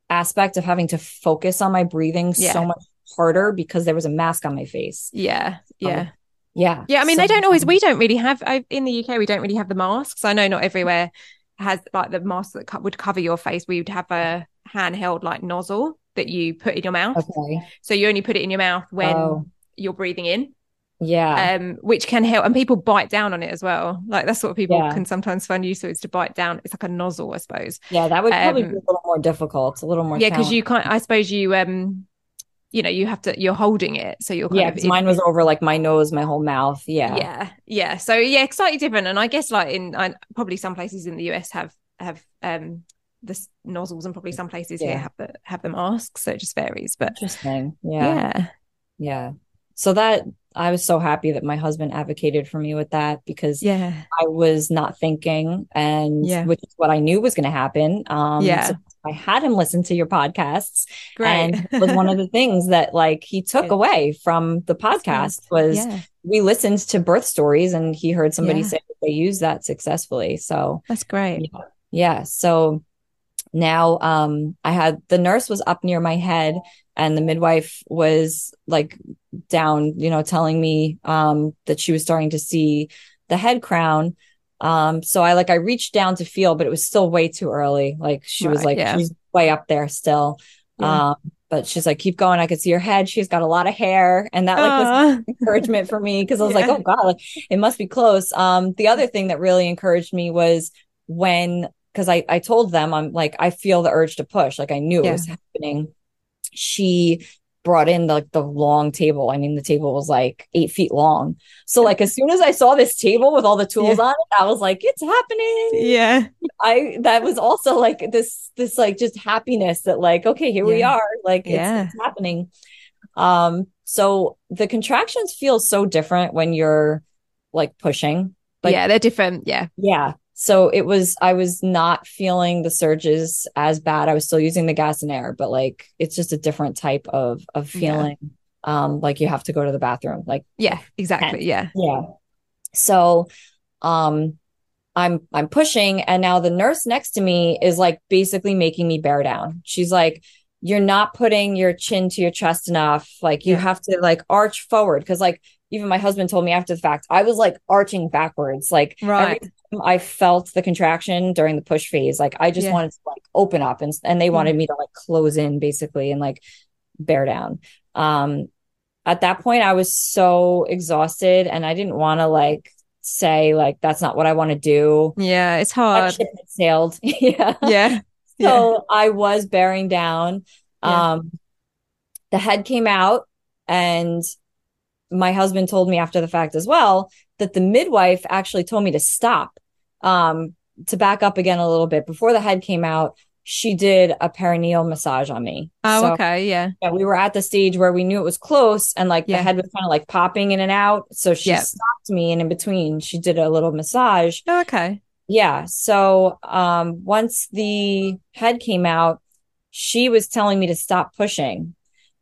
aspect of having to focus on my breathing Yeah. so much harder because there was a mask on my face Yeah, um, yeah, yeah yeah. I mean, So- they don't always. We don't really have I, in the UK. We don't really have the masks. I know not everywhere has like the mask that co- would cover your face. We would have a handheld like nozzle that you put in your mouth. okay So you only put it in your mouth when Oh, you're breathing in, yeah um, which can help. And people bite down on it as well. Like that's what people Yeah. can sometimes find useful is to bite down. It's like a nozzle, I suppose. yeah that would probably um, be a little more difficult it's a little more yeah because you can't i suppose you um you know you have to you're holding it so you're kind yeah of mine was over like my nose my whole mouth yeah yeah yeah so yeah slightly different and i guess like in I, probably some places in the us have have um the nozzles and probably some places here have the have the masks so it just varies but interesting yeah yeah yeah so that i was so happy that my husband advocated for me with that because yeah I was not thinking, and Yeah. which is what I knew was going to happen. Um, Yeah. so I had him listen to your podcasts, great and was one of the things that like he took Good. away from the podcast was yeah we listened to birth stories, and he heard somebody Yeah. say that they used that successfully. So that's great yeah, yeah. So now, um, I had the nurse was up near my head, and the midwife was like down, you know, telling me um that she was starting to see the head crown. Um, so I like I reached down to feel, but it was still way too early. Like she was like yeah. she's way up there still. Yeah. Um, but she's like, keep going. I could see her head. She's got a lot of hair. And that like was encouragement for me because I was yeah. like, oh God, like it must be close. Um, the other thing that really encouraged me was when because I, I told them I'm like, I feel the urge to push. Like I knew it was happening. She brought in the, like the long table. I mean, the table was like eight feet long. So like as soon as I saw this table with all the tools yeah. on it, I was like, it's happening. Yeah. I that was also like this this like just happiness that like, okay, here yeah. we are. Like yeah. it's, it's happening. Um, so the contractions feel so different when you're like pushing. Like, yeah, they're different. Yeah. Yeah. So it was, I was not feeling the surges as bad. I was still using the gas and air, but like it's just a different type of of feeling. Yeah. Um, like you have to go to the bathroom. Like yeah, exactly. Yeah. Yeah. So um I'm I'm pushing and now the nurse next to me is like basically making me bear down. She's like, you're not putting your chin to your chest enough. Like you yeah. have to like arch forward. Cause like even my husband told me after the fact, I was like arching backwards. Like right. I felt the contraction during the push phase. Like I just yeah. wanted to like open up and and they mm-hmm. wanted me to like close in basically and like bear down. Um at that point I was so exhausted and I didn't want to like say like that's not what I want to do. Yeah, it's hard. sailed. yeah. Yeah. So yeah. I was bearing down. Yeah. Um the head came out and my husband told me after the fact as well that the midwife actually told me to stop um, to back up again a little bit before the head came out she did a perineal massage on me. Oh, so, okay, yeah. yeah. We were at the stage where we knew it was close, and like yeah. the head was kind of like popping in and out. So she yep. stopped me, and in between, she did a little massage. Oh, okay. Yeah. So um, once the head came out, she was telling me to stop pushing,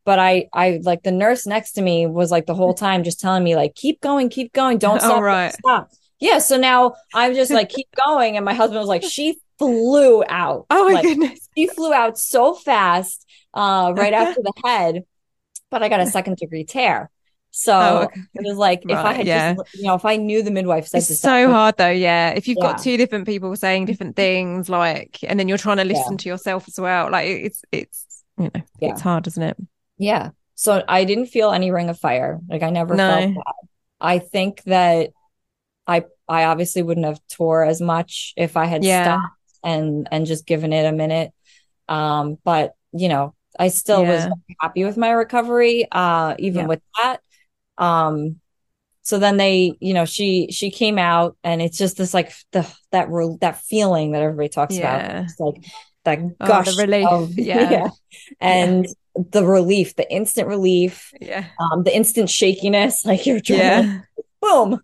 but I, I like the nurse next to me was like the whole time just telling me like keep going, keep going, don't stop, oh, right. stop yeah. So now I'm just like, keep going. And my husband was like, she flew out. Oh my like, goodness. She flew out so fast, uh, right after the head, but I got a second degree tear. So oh, okay. it was like right, if I had yeah. just, you know, if I knew the midwife said it's so hard though, yeah. If you've yeah. got two different people saying different things, like, and then you're trying to listen yeah. to yourself as well, like it's it's you know, it's hard, isn't it? Yeah. So I didn't feel any ring of fire. Like I never no. felt that. I think that I I obviously wouldn't have tore as much if I had yeah. stopped and and just given it a minute. Um, but you know, I still yeah. was happy with my recovery, uh, even yeah. with that. Um, so then they, you know, she she came out, and it's just this like the that re- that feeling that everybody talks about, it's like that gush oh, the relief, of, yeah. and the relief, the instant relief, yeah, um, the instant shakiness, like you're yeah boom.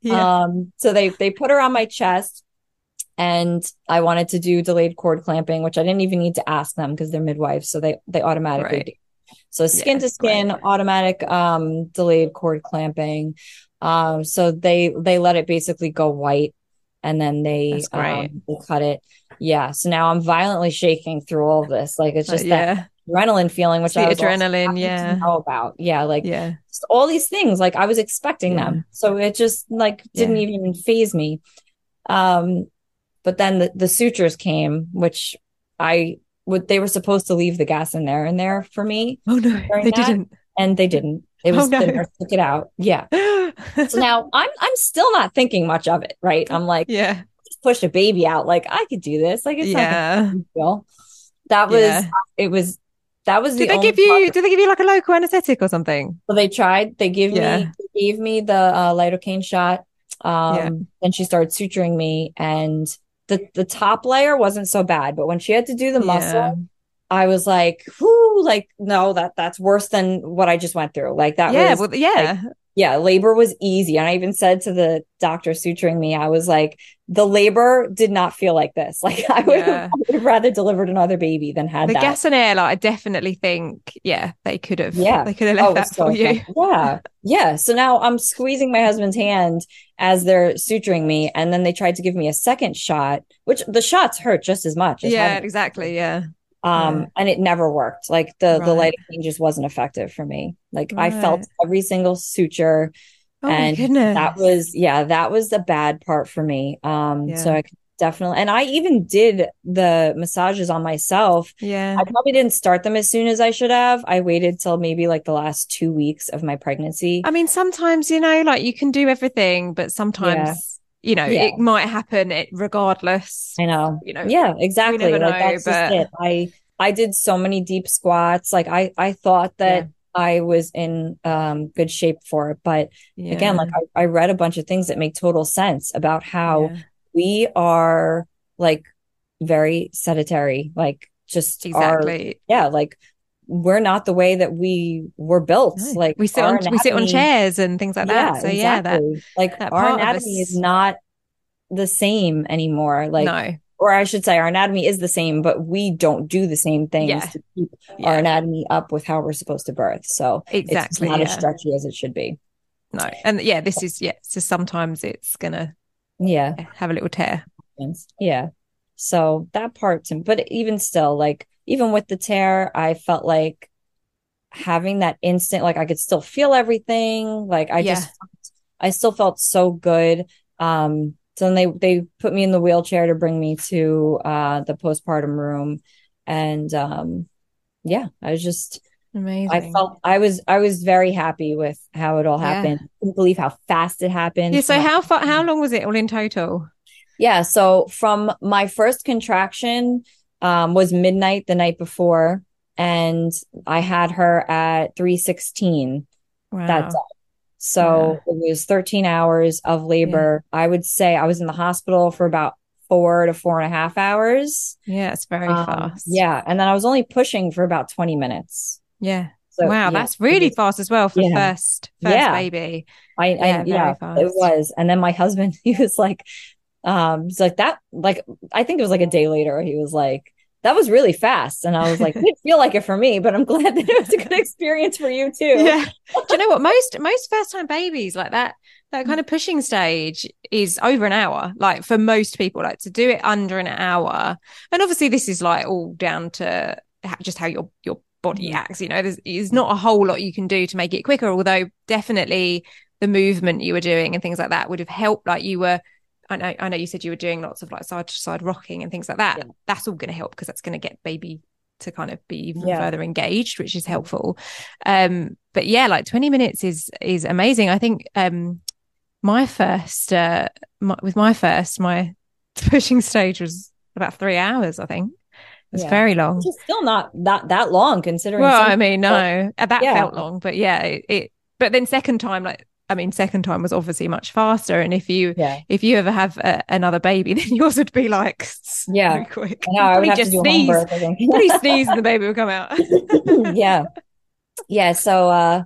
Yeah. Um, so they they put her on my chest and I wanted to do delayed cord clamping, which I didn't even need to ask them because they're midwives, so they they automatically right. do. So skin to skin, automatic um delayed cord clamping. Um, so they they let it basically go white and then they um, they cut it. Yeah. So now I'm violently shaking through all this. Like it's uh, just uh, yeah. that adrenaline feeling, which I adrenaline, yeah, know about, yeah, like yeah, all these things. Like I was expecting yeah. them, so it just like didn't yeah. even faze me. Um, but then the the sutures came, which I would they were supposed to leave the gas in there and there for me. Oh no, they that, didn't, and they didn't. It was oh, no. the nurse took it out. Yeah. so now I'm I'm still not thinking much of it. Right. I'm like, yeah, push a baby out. Like I could do this. Like it's yeah. That was yeah. it was that was did the they give you did they give you like a local anesthetic or something well they tried they gave yeah. me they gave me the uh, lidocaine shot um yeah. then she started suturing me and the the top layer wasn't so bad but when she had to do the muscle yeah. I was like, whoo, like, no, that that's worse than what I just went through. Like that yeah, was well, yeah. Like, yeah, labor was easy. And I even said to the doctor suturing me, I was like, the labor did not feel like this. Like I would, yeah. have rather delivered another baby than had the that. gas and air. Like I definitely think, yeah, they could have, yeah, they could have left oh, that so for you. Yeah, yeah. So now I'm squeezing my husband's hand as they're suturing me, and then they tried to give me a second shot, which the shots hurt just as much. As yeah, exactly. Yeah um yeah. and it never worked like the right. the lidocaine just wasn't effective for me like right. i felt every single suture oh and that was yeah that was the bad part for me um yeah. so i definitely. And I even did the massages on myself. Yeah. I probably didn't start them as soon as I should have. I waited till maybe like the last two weeks of my pregnancy. I mean, sometimes, you know, like you can do everything, but sometimes, you know, Yeah. it might happen it, regardless. I know. You know, Yeah, exactly. like know, that's but- just it. I I did so many deep squats. Like I I thought that Yeah. I was in um good shape for it, but again, like I, I read a bunch of things that make total sense about how Yeah. we are like very sedentary, like just our exactly. yeah, like we're not the way that we were built. No. Like we sit our on we sit on chairs and things like that. So yeah, that like that our anatomy is not the same anymore. Like no. Or I should say our anatomy is the same, but we don't do the same things Yeah. to keep Yeah. our anatomy up with how we're supposed to birth. So it's not yeah. as stretchy as it should be. No. And yeah, this is yeah, so sometimes it's gonna Yeah. have a little tear. Yeah. So that part, but even still, like, even with the tear, I felt like having that instant, like, I could still feel everything. Like, I just, I still felt so good. Um, so then they, they put me in the wheelchair to bring me to, uh, the postpartum room. And, um, yeah, I was just, Amazing. I felt, I was, I was very happy with how it all Yeah. happened. Couldn't believe how fast it happened. Yeah, so how far how long was it all in total? Yeah, so from my first contraction um was midnight the night before and I had her at 316 Wow. that So it was 13 hours of labor. I would say I was in the hospital for about four to four and a half hours. yeah, it's very Um, fast. Yeah, and then I was only pushing for about 20 minutes. Yeah. So wow, yeah, that's really was- fast as well for Yeah. first first Yeah. baby. I, Yeah, I yeah, fast. it was. And then my husband, he was like, um, he's like that, like I think it was like a day later. He was like, that was really fast, and I was like, it didn't feel like it for me, but I'm glad that it was a good experience for you too. Yeah. Do you know what? Most most first time babies like that that kind of pushing stage is over an hour. Like for most people, like to do it under an hour. And obviously, this is like all down to just how your your body Mhm. acts. You know, there's, there's not a whole lot you can do to make it quicker. Although definitely the movement you were doing and things like that would have helped. Like you were. I know, I know you said you were doing lots of like side to side rocking and things like that. Yeah. That's all going to help because that's going to get baby to kind of be even Yeah. further engaged, which is helpful. Um, but yeah, like 20 minutes is is amazing. I think um my first uh my, with my first, my pushing stage was about three hours, I think. It was Yeah. very long. Is still not that that long considering. Well, I mean, no, that Yeah. felt long, but yeah, it, it but then second time, like I mean, second time was obviously much faster. And if you yeah, if you ever have a, another baby, then yours would be like Yeah. quick. Know I would just to do a home sneeze. I sneeze, and the baby will come out. yeah, yeah. So uh,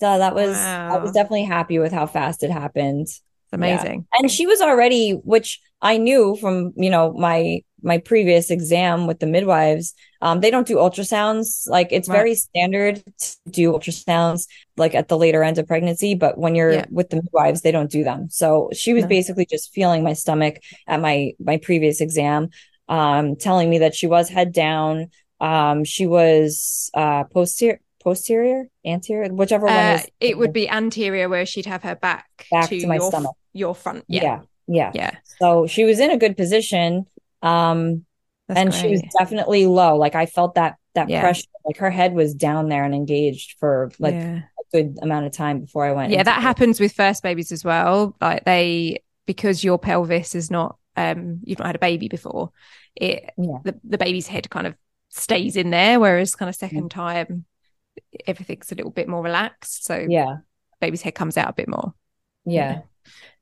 so that was I was definitely happy with how fast it happened. It's amazing. and she was already which i knew from you know my my previous exam with the midwives um they don't do ultrasounds like it's Right. very standard to do ultrasounds like at the later end of pregnancy but when you're Yeah. with the midwives they don't do them so she was No. basically just feeling my stomach at my my previous exam um telling me that she was head down um she was uh posterior posterior anterior whichever one Uh, is it would be anterior where she'd have her back, Back to, to my your, stomach. your front. yeah Yeah. yeah Yeah. so she was in a good position. Um, That's and she was definitely low. Like I felt that that Yeah. pressure, like her head was down there and engaged for like yeah. a good amount of time before I went. yeah that the- happens with first babies as well like they because your pelvis is not um you've not had a baby before it Yeah. the, the baby's head kind of stays in there whereas kind of second time everything's a little bit more relaxed so Yeah, baby's head comes out a bit more yeah.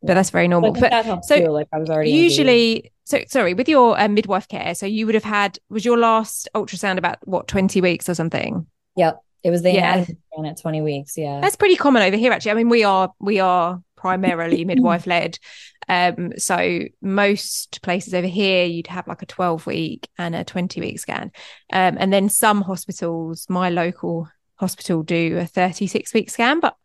But that's very normal think but so too. Like I was already engaged. usually so sorry with your um, midwife care so you would have had was your last ultrasound about what 20 weeks or something Yep, it was the Yeah. at twenty weeks. Yeah, That's pretty common over here, actually. I mean, we are we are primarily midwife led. Um, so most places over here, you'd have like a 12 week and a 20 week scan. Um, and then some hospitals, my local hospital do a 36 week scan, but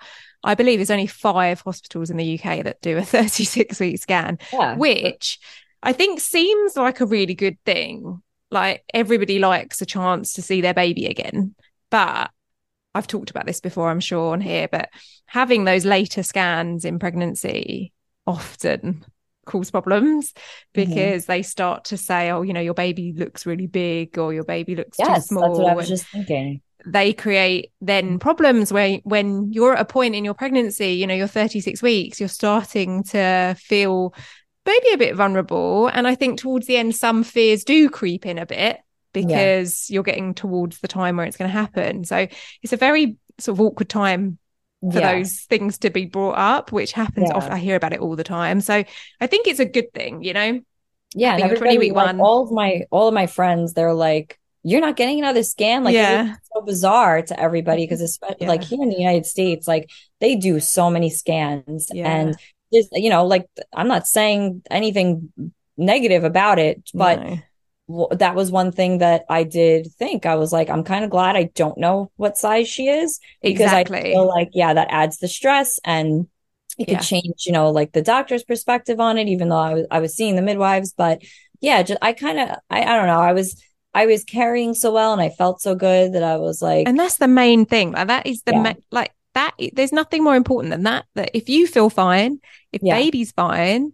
I believe there's only five hospitals in the UK that do a 36 week scan yeah. which I think seems like a really good thing. Like everybody likes a chance to see their baby again. But I've talked about this before, I'm sure, on here, but having those later scans in pregnancy often cause problems mm-hmm. because mm-hmm. they start to say, oh, you know, your baby looks really big or your baby looks yes, too small. That's what I was just thinking. They create then problems where when you're at a point in your pregnancy, you know, you're 36 weeks, you're starting to feel maybe a bit vulnerable. And I think towards the end, some fears do creep in a bit because yeah. you're getting towards the time where it's going to happen. So it's a very sort of awkward time for yeah. those things to be brought up, which happens yeah. often. I hear about it all the time. So I think it's a good thing, you know? Yeah. And everybody, week like, one. all of my, all of my friends, they're like, you're not getting another scan. Like, yeah. it's so bizarre to everybody because it's yeah. like here in the United States, like they do so many scans yeah. and there's, you know, like I'm not saying anything negative about it, but no that was one thing that I did think. I was like, I'm kind of glad I don't know what size she is because exactly. I feel like, yeah, that adds the stress and it yeah. could change, you know, like the doctor's perspective on it, even though I was, I was seeing the midwives. But yeah, just, I kind of, I, I don't know. I was, I was carrying so well and I felt so good that I was like, and that's the main thing. Like that is the, yeah. ma- like that, there's nothing more important than that. That if you feel fine, if yeah. baby's fine,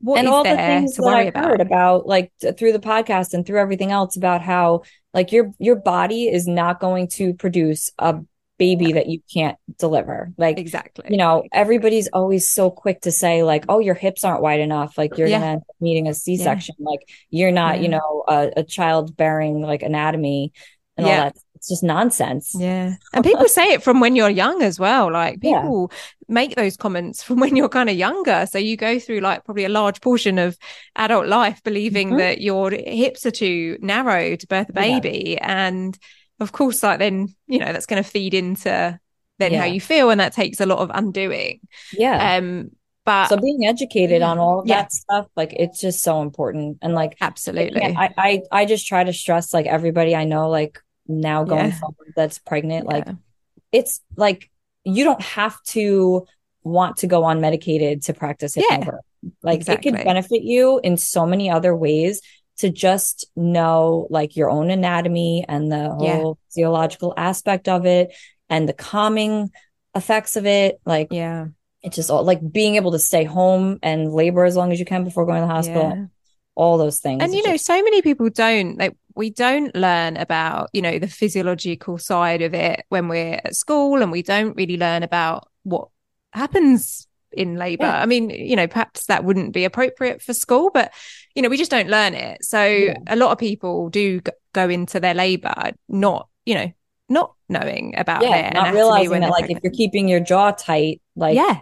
what and all the things that I've about? heard about, like through the podcast and through everything else, about how like your your body is not going to produce a baby that you can't deliver. Like exactly, you know, everybody's always so quick to say like, "Oh, your hips aren't wide enough. Like you're yeah. gonna needing a C section. Yeah. Like you're not, yeah. you know, a, a child bearing like anatomy and all that it's just nonsense. Yeah. And people say it from when you're young as well. Like people make those comments from when you're kind of younger. So you go through like probably a large portion of adult life believing mm-hmm. that your hips are too narrow to birth a baby. And of course, like then, you know, that's going to feed into then yeah. how you feel. And that takes a lot of undoing. Yeah. Um, but so being educated on all of yeah. that stuff like it's just so important and like absolutely I, I i just try to stress like everybody i know like now going yeah. forward that's pregnant like it's like you don't have to want to go on medicated to practice hypnobirth. Yeah, like exactly. it could benefit you in so many other ways to just know like your own anatomy and the whole yeah. physiological aspect of it and the calming effects of it. Like, yeah, it's just all like being able to stay home and labor as long as you can before going to the hospital. Yeah. All those things. And you know, just... so many people don't like we don't learn about you know the physiological side of it when we're at school and we don't really learn about what happens in labor yeah. i mean you know perhaps that wouldn't be appropriate for school but you know we just don't learn it so yeah. a lot of people do go into their labor not you know not knowing about yeah, not realizing that like pregnant. if you're keeping your jaw tight like yeah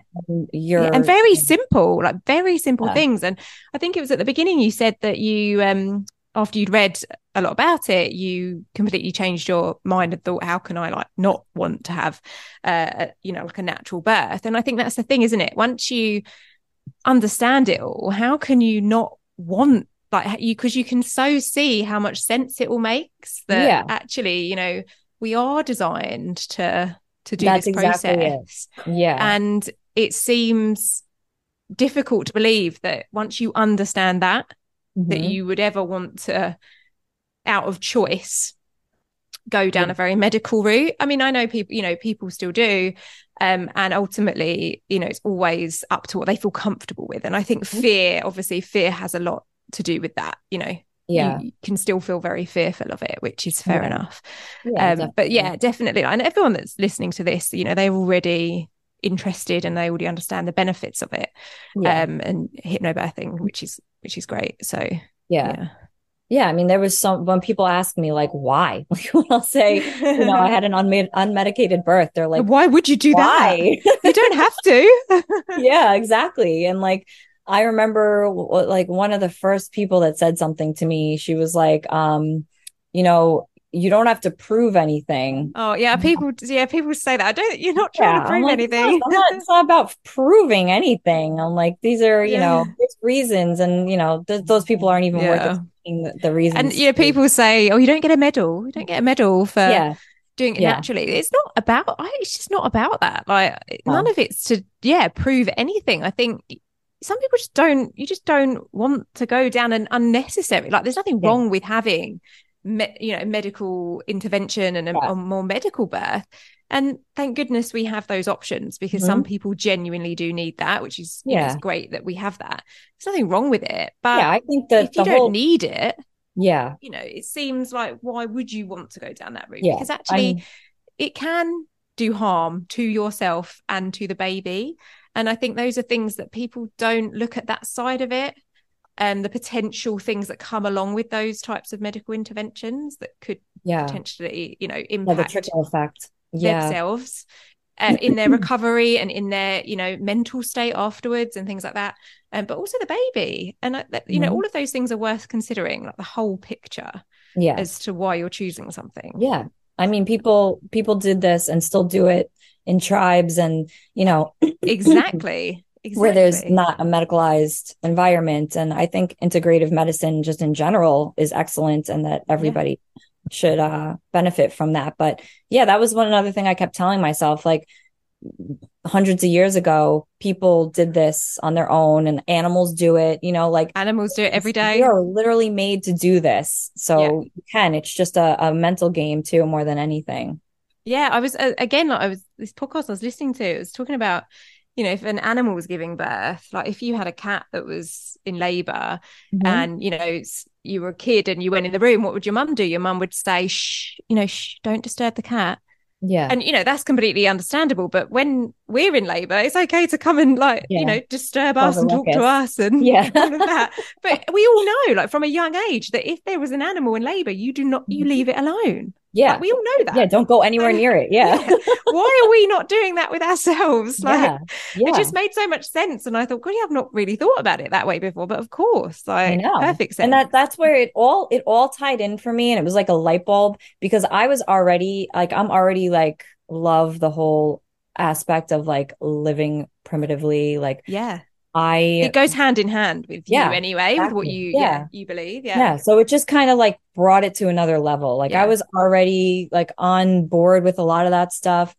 you're yeah, and very simple like very simple yeah. things and i think it was at the beginning you said that you um after you'd read a lot about it, you completely changed your mind and thought, how can I like not want to have, uh, you know, like a natural birth? And I think that's the thing, isn't it? Once you understand it all, how can you not want like you because you can so see how much sense it all makes that yeah. actually, you know, we are designed to to do that's this exactly process. It. Yeah. And it seems difficult to believe that once you understand that mm-hmm. that you would ever want to, out of choice, go down yeah. a very medical route. I mean, I know people, you know, people still do. Um, and ultimately, you know, it's always up to what they feel comfortable with. And I think mm-hmm. fear, obviously, fear has a lot to do with that, you know. Yeah. You can still feel very fearful of it, which is fair yeah. enough. Yeah, um, but yeah, definitely. And everyone that's listening to this, you know, they're already interested and they already understand the benefits of it yeah. um and hypnobirthing which is which is great so yeah. yeah yeah i mean there was some when people ask me like why like when i'll say you know i had an unmed- unmedicated birth they're like why would you do why? that you don't have to yeah exactly and like i remember like one of the first people that said something to me she was like um you know you don't have to prove anything. Oh yeah, um, people yeah, people say that. I don't you're not trying yeah, to prove like, anything. It's not, it's not, about proving anything. I'm like, these are, you yeah. know, reasons and you know, th- those people aren't even yeah. worth the, the reasons. And you know, people say, Oh, you don't get a medal. You don't get a medal for yeah. doing it naturally. It's not about it's just not about that. Like none of it's to yeah, prove anything. I think some people just don't you just don't want to go down an unnecessary like there's nothing wrong with having me- you know medical intervention and a, Yeah. a more medical birth. And thank goodness we have those options because some people genuinely do need that which is you know, it's Mm-hmm. Great that we have that. There's nothing wrong with it but yeah, I think that if you the don't need it yeah, you know it seems like why would you want to go down that route? Yeah, because actually I'm- it can do harm to yourself and to the baby. And i think those are things that people don't look at that side of it and the potential things that come along with those types of medical interventions that could yeah, potentially you know yeah, the impact effect. Yeah, themselves uh, in their recovery and in their you know mental state afterwards and things like that. Um, but also the baby. And uh, that, you know Mhm. all of those things are worth considering like the whole picture yeah, as to why you're choosing something. Yeah. I mean, people people did this and still do it in tribes, and you know, exactly exactly where there's not a medicalized environment. And I think integrative medicine, just in general, is excellent, and that everybody should uh, benefit from that. But yeah, that was one another thing I kept telling myself, like hundreds of years ago, people did this on their own, and animals do it. You know, like animals do it every day We are literally made to do this, so Yeah. you can. It's just a, a mental game too, more than anything. yeah i was uh, again like i was this podcast i was listening to it was talking about you know if an animal was giving birth like if you had a cat that was in labor Mm-hmm. and you know you were a kid and you went in the room what would your mum do your mum would say shh you know shh don't disturb the cat yeah, and you know that's completely understandable but when we're in labor it's okay to come and like Yeah. you know disturb Cause us and talk to us and Yeah. all of that but we all know like from a young age that if there was an animal in labor you do not you Mhm. leave it alone yeah, Like, we all know that yeah. Don't go anywhere near it. Yeah, why are we not doing that with ourselves like yeah, yeah. it just made so much sense and i thought god yeah, i've not really thought about it that way before but of course I like know. perfect sense And that that's where it all it all tied in for me and it was like a light bulb because I was already like I'm already like love the whole aspect of like living primitively like yeah I it goes hand in hand with Yeah, you anyway with what you Yeah. yeah. you believe yeah yeah so it just kind of like brought it to another level like Yeah. I was already like on board with a lot of that stuff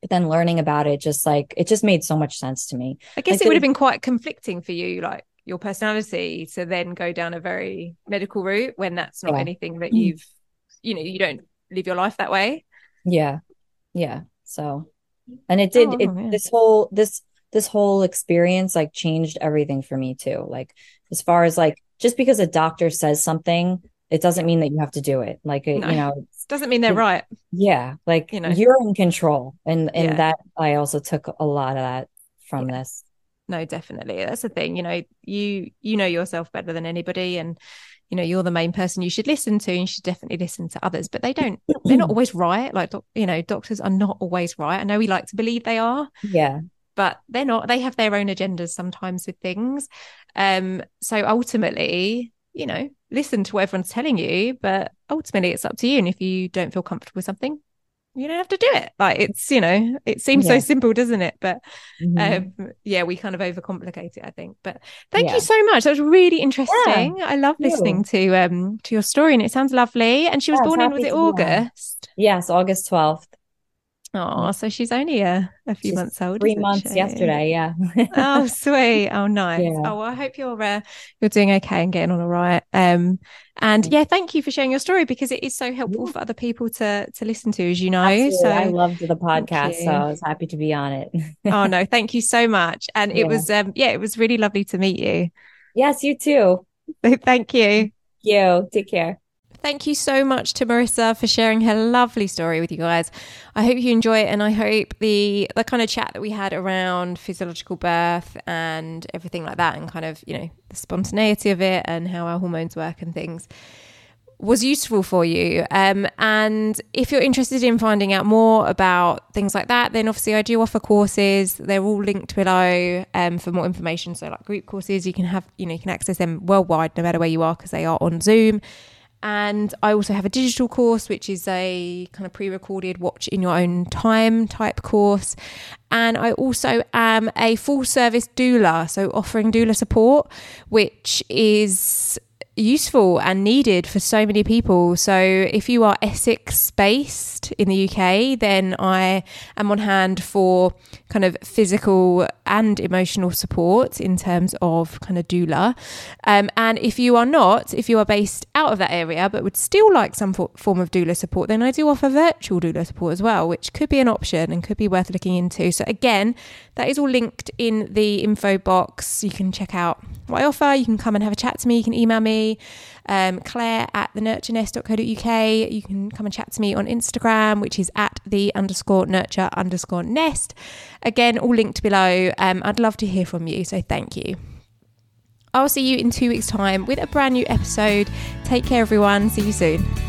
but then learning about it just like it just made so much sense to me I guess Like it would have been quite conflicting for you, like your personality, to then go down a very medical route when that's not Yeah. anything that mm. you've, you know, you don't live your life that way. Yeah. Yeah. So, and it did Oh, it this whole this this whole experience like changed everything for me too. Like as far as like just because a doctor says something, it doesn't mean that you have to do it. Like it, No. you know, Doesn't mean they're Yeah. right. yeah, like You know. you're in control. And and Yeah. that I also took a lot of that from this. No, definitely. That's the thing. You know, you you know yourself better than anybody, and you know you're the main person you should listen to, and you should definitely listen to others. But they don't. They're not always right. Like you know, doctors are not always right. I know we like to believe they are, Yeah. But they're not they have their own agendas sometimes with things. Um so ultimately you know listen to what everyone's telling you but ultimately it's up to you. And if you don't feel comfortable with something you don't have to do it. Like it's you know it seems Yeah. so simple doesn't it? But Mhm. um yeah we kind of overcomplicate it i think. But thank Yeah. you so much. That was really interesting. I love listening to um to your story and it sounds lovely. And she was Yeah, born in was it to be on. august? Yes, August 12th. Oh so she's only a, a few She's months old Three months she? yesterday. Yeah. oh sweet oh nice Yeah. oh well i hope you're uh, you're doing okay and getting on all right um and yeah thank you for sharing your story because it is so helpful Yeah. for other people to to listen to as you know Absolutely. so I loved the podcast, so. I was happy to be on it. oh no thank you so much and Yeah. it was um yeah it was really lovely to meet you Yes, you too. thank you You take care. Thank you so much to Marissa for sharing her lovely story with you guys. I hope you enjoy it and I hope the the kind of chat that we had around physiological birth and everything like that and kind of, you know, the spontaneity of it and how our hormones work and things was useful for you. Um, and if you're interested in finding out more about things like that, then obviously I do offer courses. They're all linked below um, for more information. So like group courses, you can have, you know, you can access them worldwide no matter where you are because they are on Zoom. And I also have a digital course, which is a kind of pre recorded watch in your own time type course. And I also am a full service doula, so offering doula support, which is useful and needed for so many people. So, if you are Essex based in the UK, then I am on hand for kind of physical and emotional support in terms of kind of doula. Um, and if you are not, if you are based out of that area but would still like some form of doula support, then I do offer virtual doula support as well, which could be an option and could be worth looking into. So, again, that is all linked in the info box. You can check out what I offer. You can come and have a chat to me. You can email me, um, claire at thenurturenest.co.uk. You can come and chat to me on Instagram, which is at the underscore nurture underscore nest. Again, all linked below. Um, I'd love to hear from you. So thank you. I'll see you in two weeks' time with a brand new episode. Take care, everyone. See you soon.